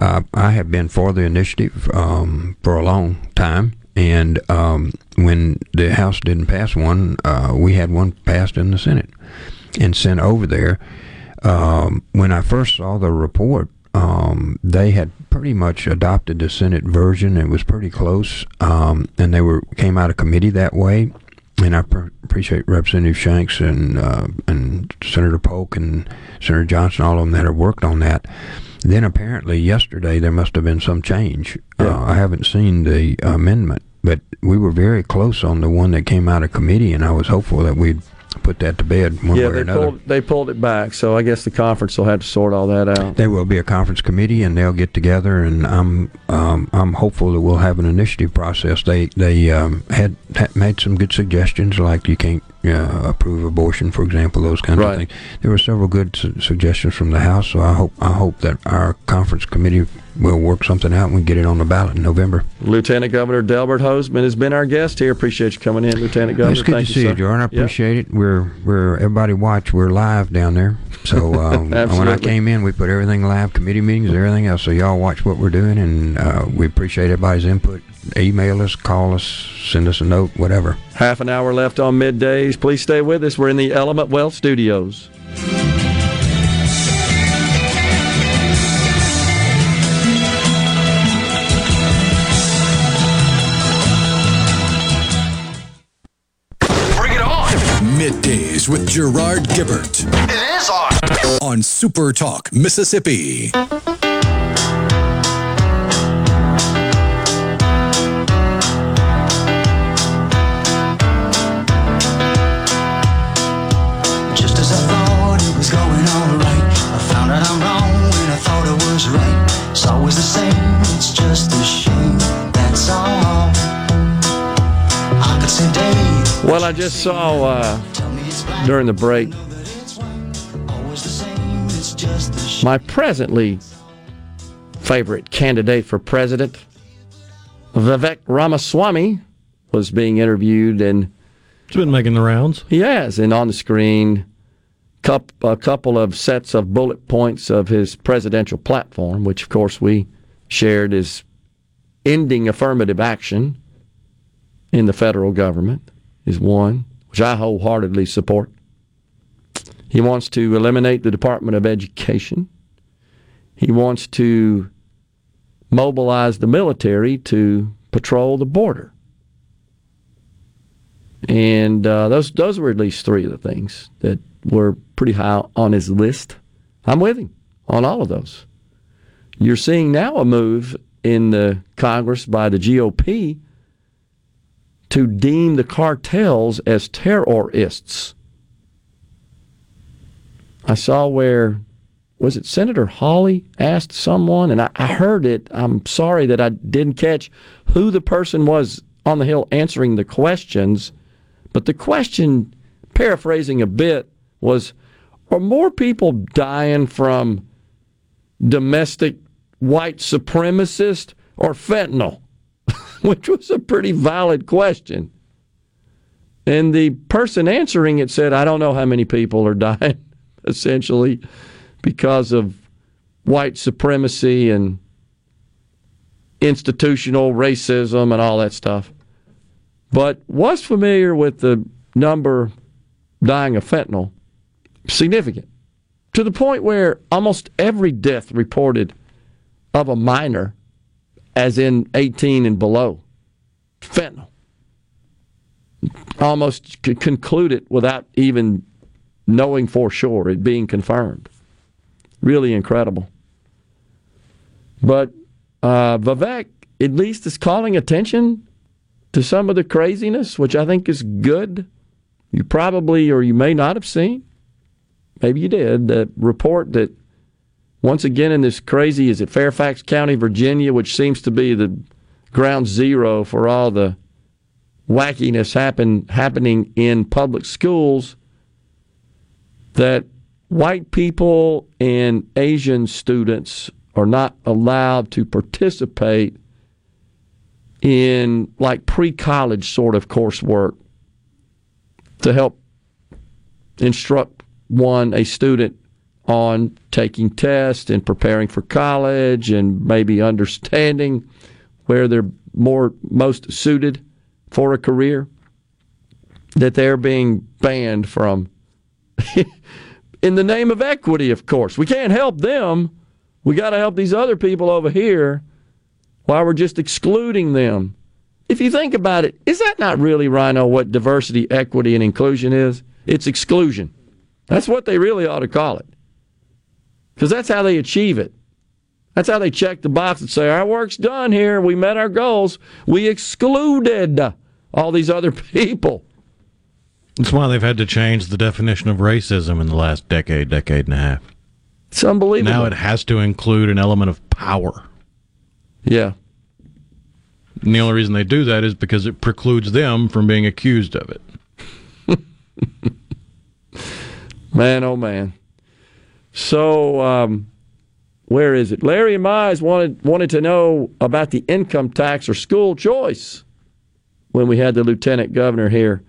Uh, I have been for the initiative um, for a long time. And um, when the House didn't pass one, uh, we had one passed in the Senate and sent over there. Um, when I first saw the report, um, they had pretty much adopted the Senate version. It was pretty close, um, and they were came out of committee that way. And I pr- appreciate Representative Shanks and uh, and Senator Polk and Senator Johnson, all of them that have worked on that. Then apparently yesterday there must have been some change. Uh, I haven't seen the amendment, but we were very close on the one that came out of committee, and I was hopeful that we'd put that to bed one yeah, way or they another. pulled, they pulled it back. So I guess the conference will have to sort all that out. There will be a conference committee, and they'll get together, and I'm um, I'm hopeful that we'll have an initiative process. They they um, had, had made some good suggestions, like you can't uh, approve abortion, for example, those kinds Right. of things. There were several good su- suggestions from the House, so I hope I hope that our conference committee will work something out and we get it on the ballot in November. Lieutenant Governor Delbert Hosemann has been our guest here. Appreciate you coming in, Lieutenant Governor. it's good Thank to see sir. you, Jordan. I appreciate it. We're we're everybody watch. We're live down there. So um, when I came in, we put everything live, committee meetings, everything else. So y'all watch what we're doing, and uh, we appreciate everybody's input. email us, call us, send us a note, whatever. Half an hour left on middays. Please stay with us. We're in the Element Wealth Studios. Middays with Gerard Gibert. It is on. On Super Talk, Mississippi. Just as I thought it was going alright, I found out I'm wrong when I thought it was right. It's always the same, it's just a shame. That's all. I could say day. Well, I just saw uh, during the break my presently favorite candidate for president, Vivek Ramaswamy, was being interviewed and it's been making the rounds. He has, and on the screen, cup, a couple of sets of bullet points of his presidential platform, which of course we shared is ending affirmative action in the federal government is one, which I wholeheartedly support. He wants to eliminate the Department of Education. He wants to mobilize the military to patrol the border. And uh, those those were at least three of the things that were pretty high on his list. I'm with him on all of those. You're seeing now a move in the Congress by the GOP to deem the cartels as terrorists. I saw where was it Senator Hawley asked someone, and I, I heard it. I'm sorry that I didn't catch who the person was on the Hill answering the questions, but the question, paraphrasing a bit, was Are more people dying from domestic white supremacist or fentanyl? Which was a pretty valid question. And the person answering it said, I don't know how many people are dying, essentially, because of white supremacy and institutional racism and all that stuff. But was familiar with the number dying of fentanyl, significant, to the point where almost every death reported of a minor, as in 18 and below, fentanyl. Almost could conclude it without even knowing for sure, it being confirmed. Really incredible. But uh, Vivek, at least, is calling attention to some of the craziness, which I think is good. You probably or you may not have seen, maybe you did, the report that once again in this crazy, is it Fairfax County, Virginia, which seems to be the ground zero for all the wackiness happen, happening in public schools, that white people and Asian students are not allowed to participate in like pre college sort of coursework to help instruct one, a student on taking tests and preparing for college and maybe understanding where they're more most suited for a career that they're being banned from. In the name of equity of course. We can't help them. We got to help these other people over here while we're just excluding them. If you think about it is that not really rhino what diversity equity and inclusion is? It's exclusion. That's what they really ought to call it because that's how they achieve it that's how they check the box and say our work's done here we met our goals we excluded all these other people That's why they've had to change the definition of racism in the last decade, decade and a half. It's unbelievable. Now it has to include an element of power. Yeah. And the only reason they do that is because it precludes them from being accused of it. Man, oh man. So, um, where is it? Larry Mize wanted wanted to know about the income tax or school choice when we had the lieutenant governor here.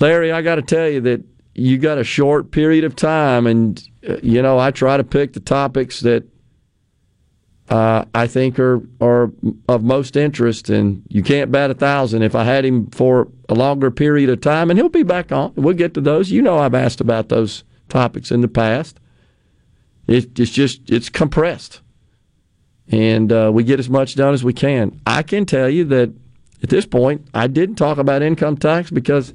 Larry, I got to tell you that you got a short period of time, and uh, you know I try to pick the topics that uh, I think are are of most interest. And you can't bat a thousand. If I had him for a longer period of time, and he'll be back on. We'll get to those. You know, I've asked about those topics in the past. It, it's just it's compressed, and uh, we get as much done as we can. I can tell you that at this point, I didn't talk about income tax because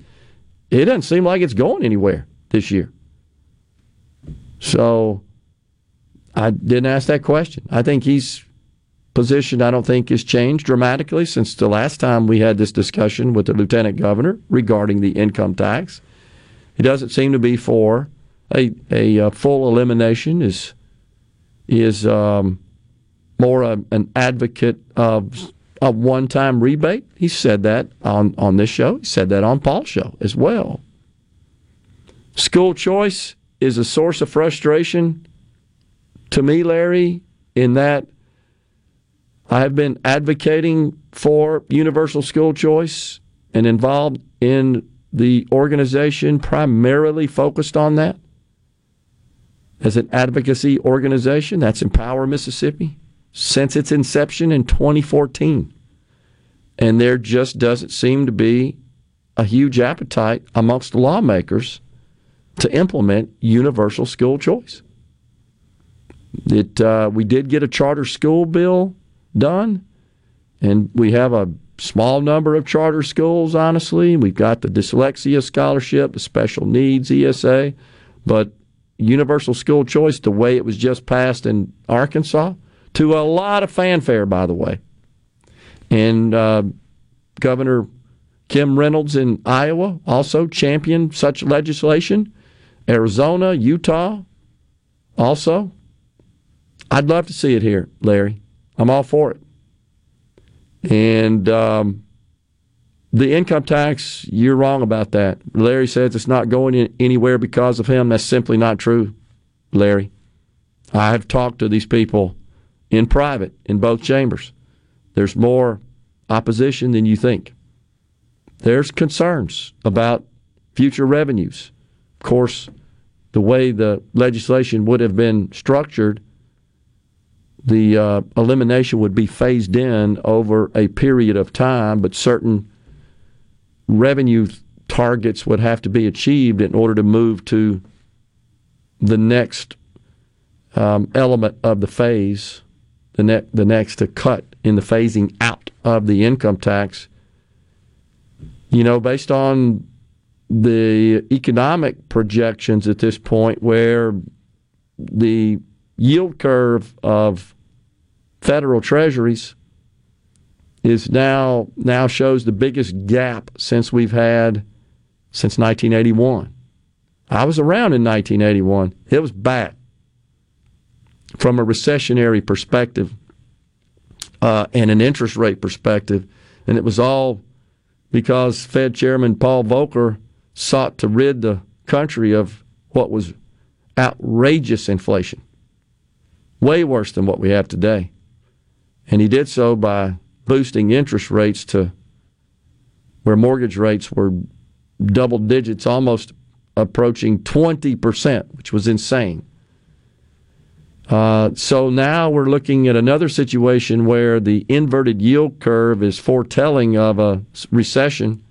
it doesn't seem like it's going anywhere this year. So I didn't ask that question. I think he's position I don't think has changed dramatically since the last time we had this discussion with the lieutenant governor regarding the income tax. He doesn't seem to be for a a, a full elimination. Is is um, more a, an advocate of a one time rebate. He said that on on this show. He said that on Paul's show as well. School choice is a source of frustration to me, Larry, in that I have been advocating for universal school choice and involved in the organization primarily focused on that. As an advocacy organization, that's Empower Mississippi, since its inception in 2014. And there just doesn't seem to be a huge appetite amongst lawmakers to implement universal school choice. It, uh, we did get a charter school bill done, and we have a small number of charter schools, honestly. We've got the dyslexia scholarship, the special needs ESA, but universal school choice, the way it was just passed in Arkansas, to a lot of fanfare, by the way. And uh, Governor Kim Reynolds in Iowa also championed such legislation. Arizona, Utah, also. I'd love to see it here, Larry. I'm all for it. And um, the income tax, you're wrong about that. Larry says it's not going anywhere because of him. That's simply not true, Larry. I have talked to these people in private in both chambers. There's more opposition than you think. There's concerns about future revenues. Of course, the way the legislation would have been structured the uh, elimination would be phased in over a period of time, but certain revenue targets would have to be achieved in order to move to the next um, element of the phase, the, ne- the next to cut in the phasing out of the income tax. You know, based on the economic projections at this point, where the yield curve of federal treasuries is now now shows the biggest gap since we've had since 1981. I was around in 1981. It was bad from a recessionary perspective uh, and an interest rate perspective, and it was all because Fed Chairman Paul Volcker sought to rid the country of what was outrageous inflation, way worse than what we have today. And he did so by boosting interest rates to where mortgage rates were double digits, almost approaching 20%, which was insane. Uh, so now we're looking at another situation where the inverted yield curve is foretelling of a recession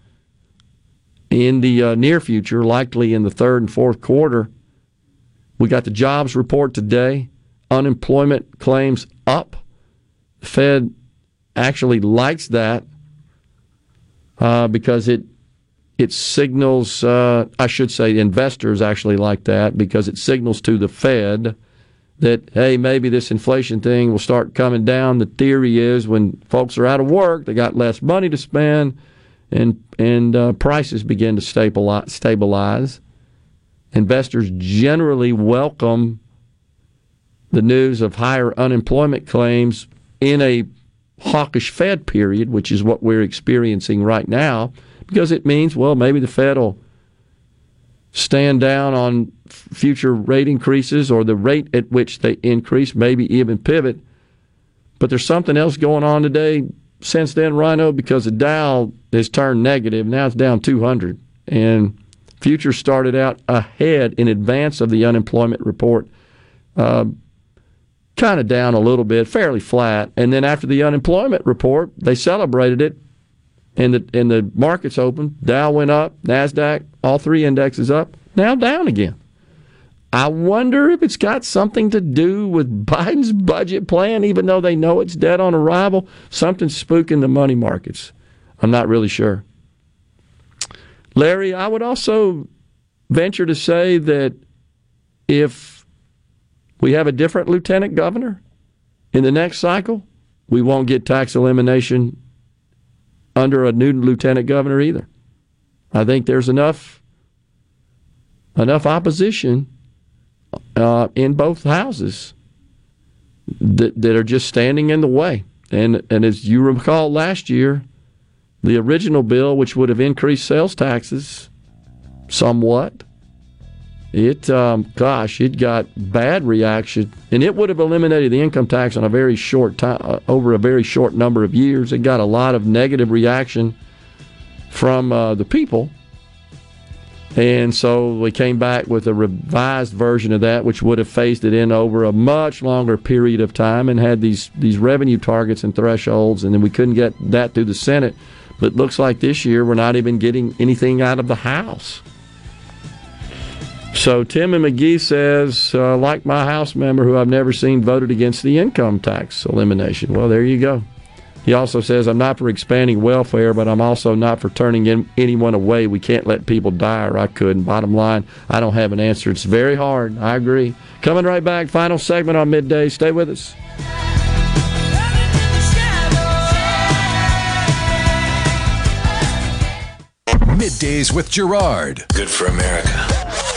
in the uh, near future, likely in the third and fourth quarter. We got the jobs report today. Unemployment claims up Fed actually likes that uh, because it it signals. Uh, I should say, investors actually like that because it signals to the Fed that hey, maybe this inflation thing will start coming down. The theory is when folks are out of work, they got less money to spend, and and uh, prices begin to stabilize. Stabilize. Investors generally welcome the news of higher unemployment claims in a hawkish Fed period, which is what we're experiencing right now, because it means, well, maybe the Fed will stand down on future rate increases or the rate at which they increase, maybe even pivot. But there's something else going on today since then, Rhino, because the Dow has turned negative. Now it's down 200. And futures started out ahead in advance of the unemployment report. Uh, kind of down a little bit, fairly flat. And then after the unemployment report, they celebrated it, and the and the markets opened. Dow went up, Nasdaq, all three indexes up. Now down again. I wonder if it's got something to do with Biden's budget plan, even though they know it's dead on arrival. Something's spooking the money markets. I'm not really sure. Larry, I would also venture to say that if we have a different lieutenant governor in the next cycle, we won't get tax elimination under a new lieutenant governor either. I think there's enough enough opposition uh, in both houses that, that are just standing in the way. And and as you recall last year, the original bill, which would have increased sales taxes somewhat, it um, gosh, it got bad reaction, and it would have eliminated the income tax on a very short time, uh, over a very short number of years. It got a lot of negative reaction from uh, the people. And so we came back with a revised version of that, which would have phased it in over a much longer period of time and had these, these revenue targets and thresholds. And then we couldn't get that through the Senate. But looks like this year we're not even getting anything out of the House. So Tim and Magee says, uh, like my House member who I've never seen voted against the income tax elimination. Well, there you go. He also says, I'm not for expanding welfare, but I'm also not for turning in, anyone away. We can't let people die, or I could. And bottom line, I don't have an answer. It's very hard. I agree. Coming right back, final segment on midday. Stay with us. Middays with Gerard. Good for America.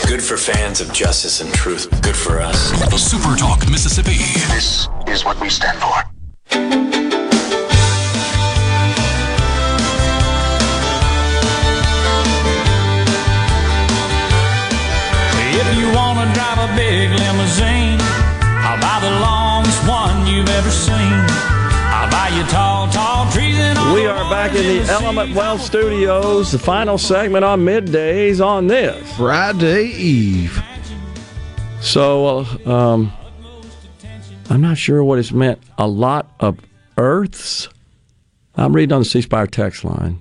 Good for fans of justice and truth. Good for us. Super Talk Mississippi. This is what we stand for. If you want to drive a big limousine, I'll buy the longest one you've ever seen. We are back in the Element Wealth Studios, the final segment on middays on this Friday Eve. So, uh, um, I'm not sure what it's meant. A lot of Earths. I'm reading on the C Spire text line.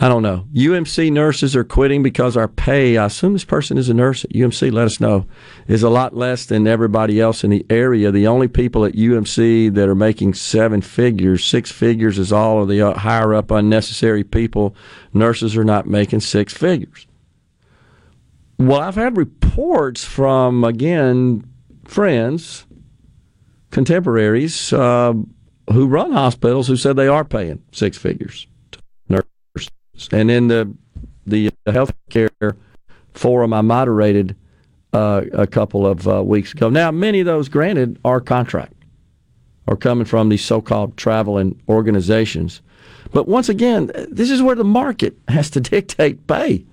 I don't know. UMC nurses are quitting because our pay, I assume this person is a nurse at UMC, let us know, is a lot less than everybody else in the area. The only people at UMC that are making seven figures, six figures is all of the uh, higher up unnecessary people. Nurses are not making six figures. Well, I've had reports from, again, friends, contemporaries uh, who run hospitals who said they are paying six figures. And in the the healthcare forum I moderated uh, a couple of uh, weeks ago. Now, many of those, granted, are contract or coming from these so-called traveling organizations. But once again, this is where the market has to dictate pay.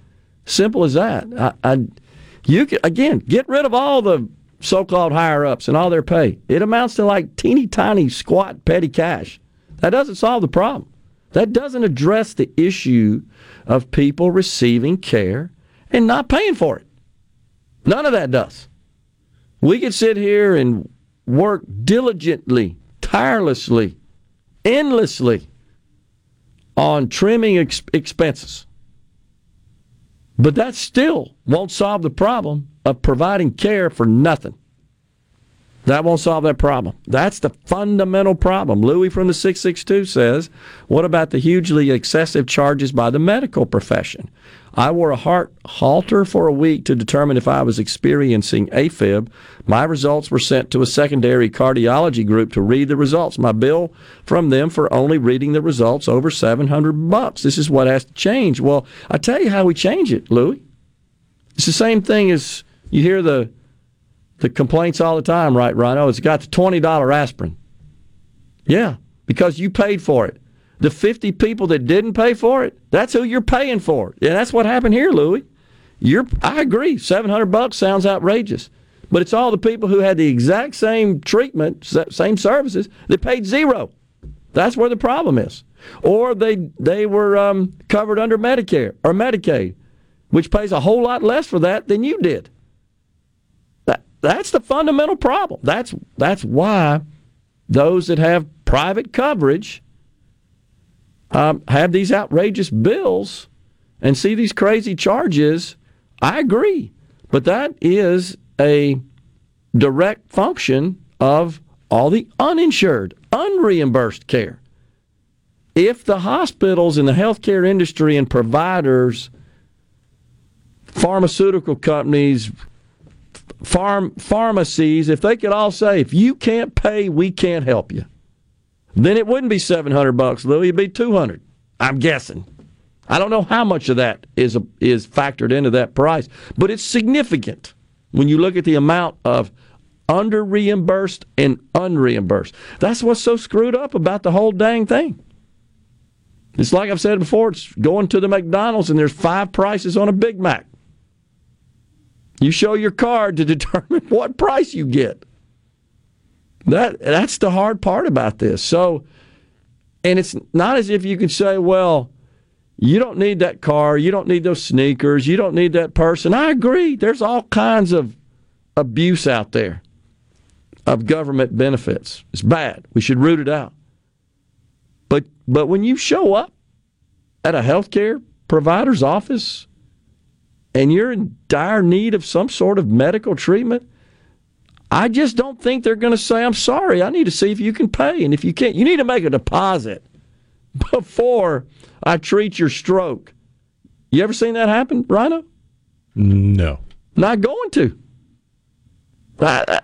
Simple as that. I, I, you can, again get rid of all the so-called higher ups and all their pay. It amounts to like teeny tiny squat petty cash. That doesn't solve the problem. That doesn't address the issue of people receiving care and not paying for it. None of that does. We could sit here and work diligently, tirelessly, endlessly on trimming ex- expenses. But that still won't solve the problem of providing care for nothing. That won't solve that problem. That's the fundamental problem. Louis from the 662 says, What about the hugely excessive charges by the medical profession? I wore a heart Holter for a week to determine if I was experiencing AFib. My results were sent to a secondary cardiology group to read the results. My bill from them for only reading the results over 700 bucks. This is what has to change. Well, I tell you how we change it, Louis. It's the same thing as you hear the the complaints all the time, right, Rhino? It's got the twenty dollar aspirin. Yeah, because you paid for it. The fifty people that didn't pay for it, that's who you're paying for. Yeah, that's what happened here, Louis. You're I agree, seven hundred bucks sounds outrageous. But it's all the people who had the exact same treatment, same services, that paid zero. That's where the problem is. Or they they were um, covered under Medicare or Medicaid, which pays a whole lot less for that than you did. That's the fundamental problem. That's that's why those that have private coverage um, have these outrageous bills and see these crazy charges. I agree, but that is a direct function of all the uninsured, unreimbursed care. If the hospitals and the healthcare industry and providers, pharmaceutical companies, farm pharmacies, if they could all say, if you can't pay, we can't help you, then it wouldn't be seven hundred bucks, Louis. It'd be two hundred. I'm guessing. I don't know how much of that is is factored into that price, but it's significant when you look at the amount of under reimbursed and unreimbursed. That's what's so screwed up about the whole dang thing. It's like I've said before, it's going to the McDonald's and there's five prices on a Big Mac. You show your card to determine what price you get. That that's the hard part about this. So and it's not as if you can say, well, you don't need that car, you don't need those sneakers, you don't need that person. I agree. There's all kinds of abuse out there of government benefits. It's bad. We should root it out. But but when you show up at a healthcare provider's office and you're in dire need of some sort of medical treatment, I just don't think they're going to say, "I'm sorry, I need to see if you can pay." And if you can't, you need to make a deposit before I treat your stroke. You ever seen that happen, Rhino? No. Not going to.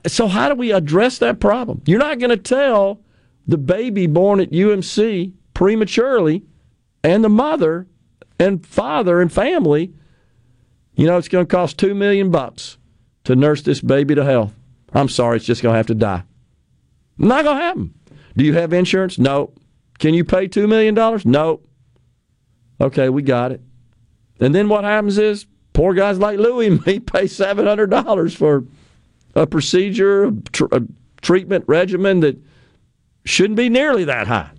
So how do we address that problem? You're not going to tell the baby born at UMC prematurely and the mother and father and family, you know, it's going to cost 2 million bucks to nurse this baby to health. I'm sorry, it's just going to have to die. Not going to happen. Do you have insurance? No. Can you pay $2 million? No. Okay, we got it. And then what happens is poor guys like Louie and me pay $700 for a procedure, a, tr- a treatment regimen that shouldn't be nearly that high.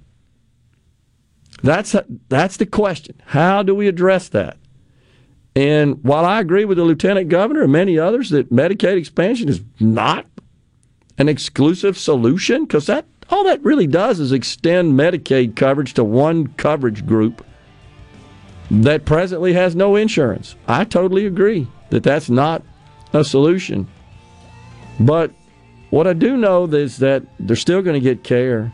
That's that's the question. How do we address that? And while I agree with the lieutenant governor and many others that Medicaid expansion is not an exclusive solution, because that all that really does is extend Medicaid coverage to one coverage group that presently has no insurance. I totally agree that that's not a solution. But what I do know is that they're still going to get care.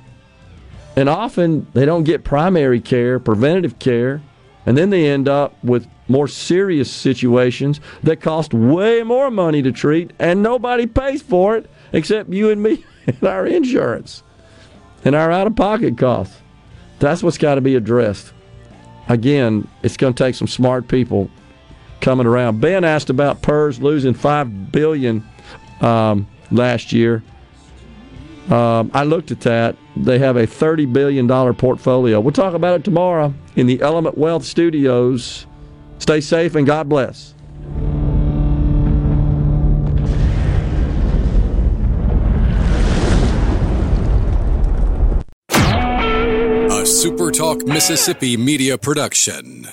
And often they don't get primary care, preventative care, and then they end up with more serious situations that cost way more money to treat, and nobody pays for it except you and me and our insurance and our out of pocket costs. That's what's got to be addressed. Again, it's going to take some smart people coming around. Ben asked about PERS losing five billion um, last year. Um, I looked at that. They have a $30 billion portfolio. We'll talk about it tomorrow in the Element Wealth Studios. Stay safe and God bless. A SuperTalk Mississippi media production.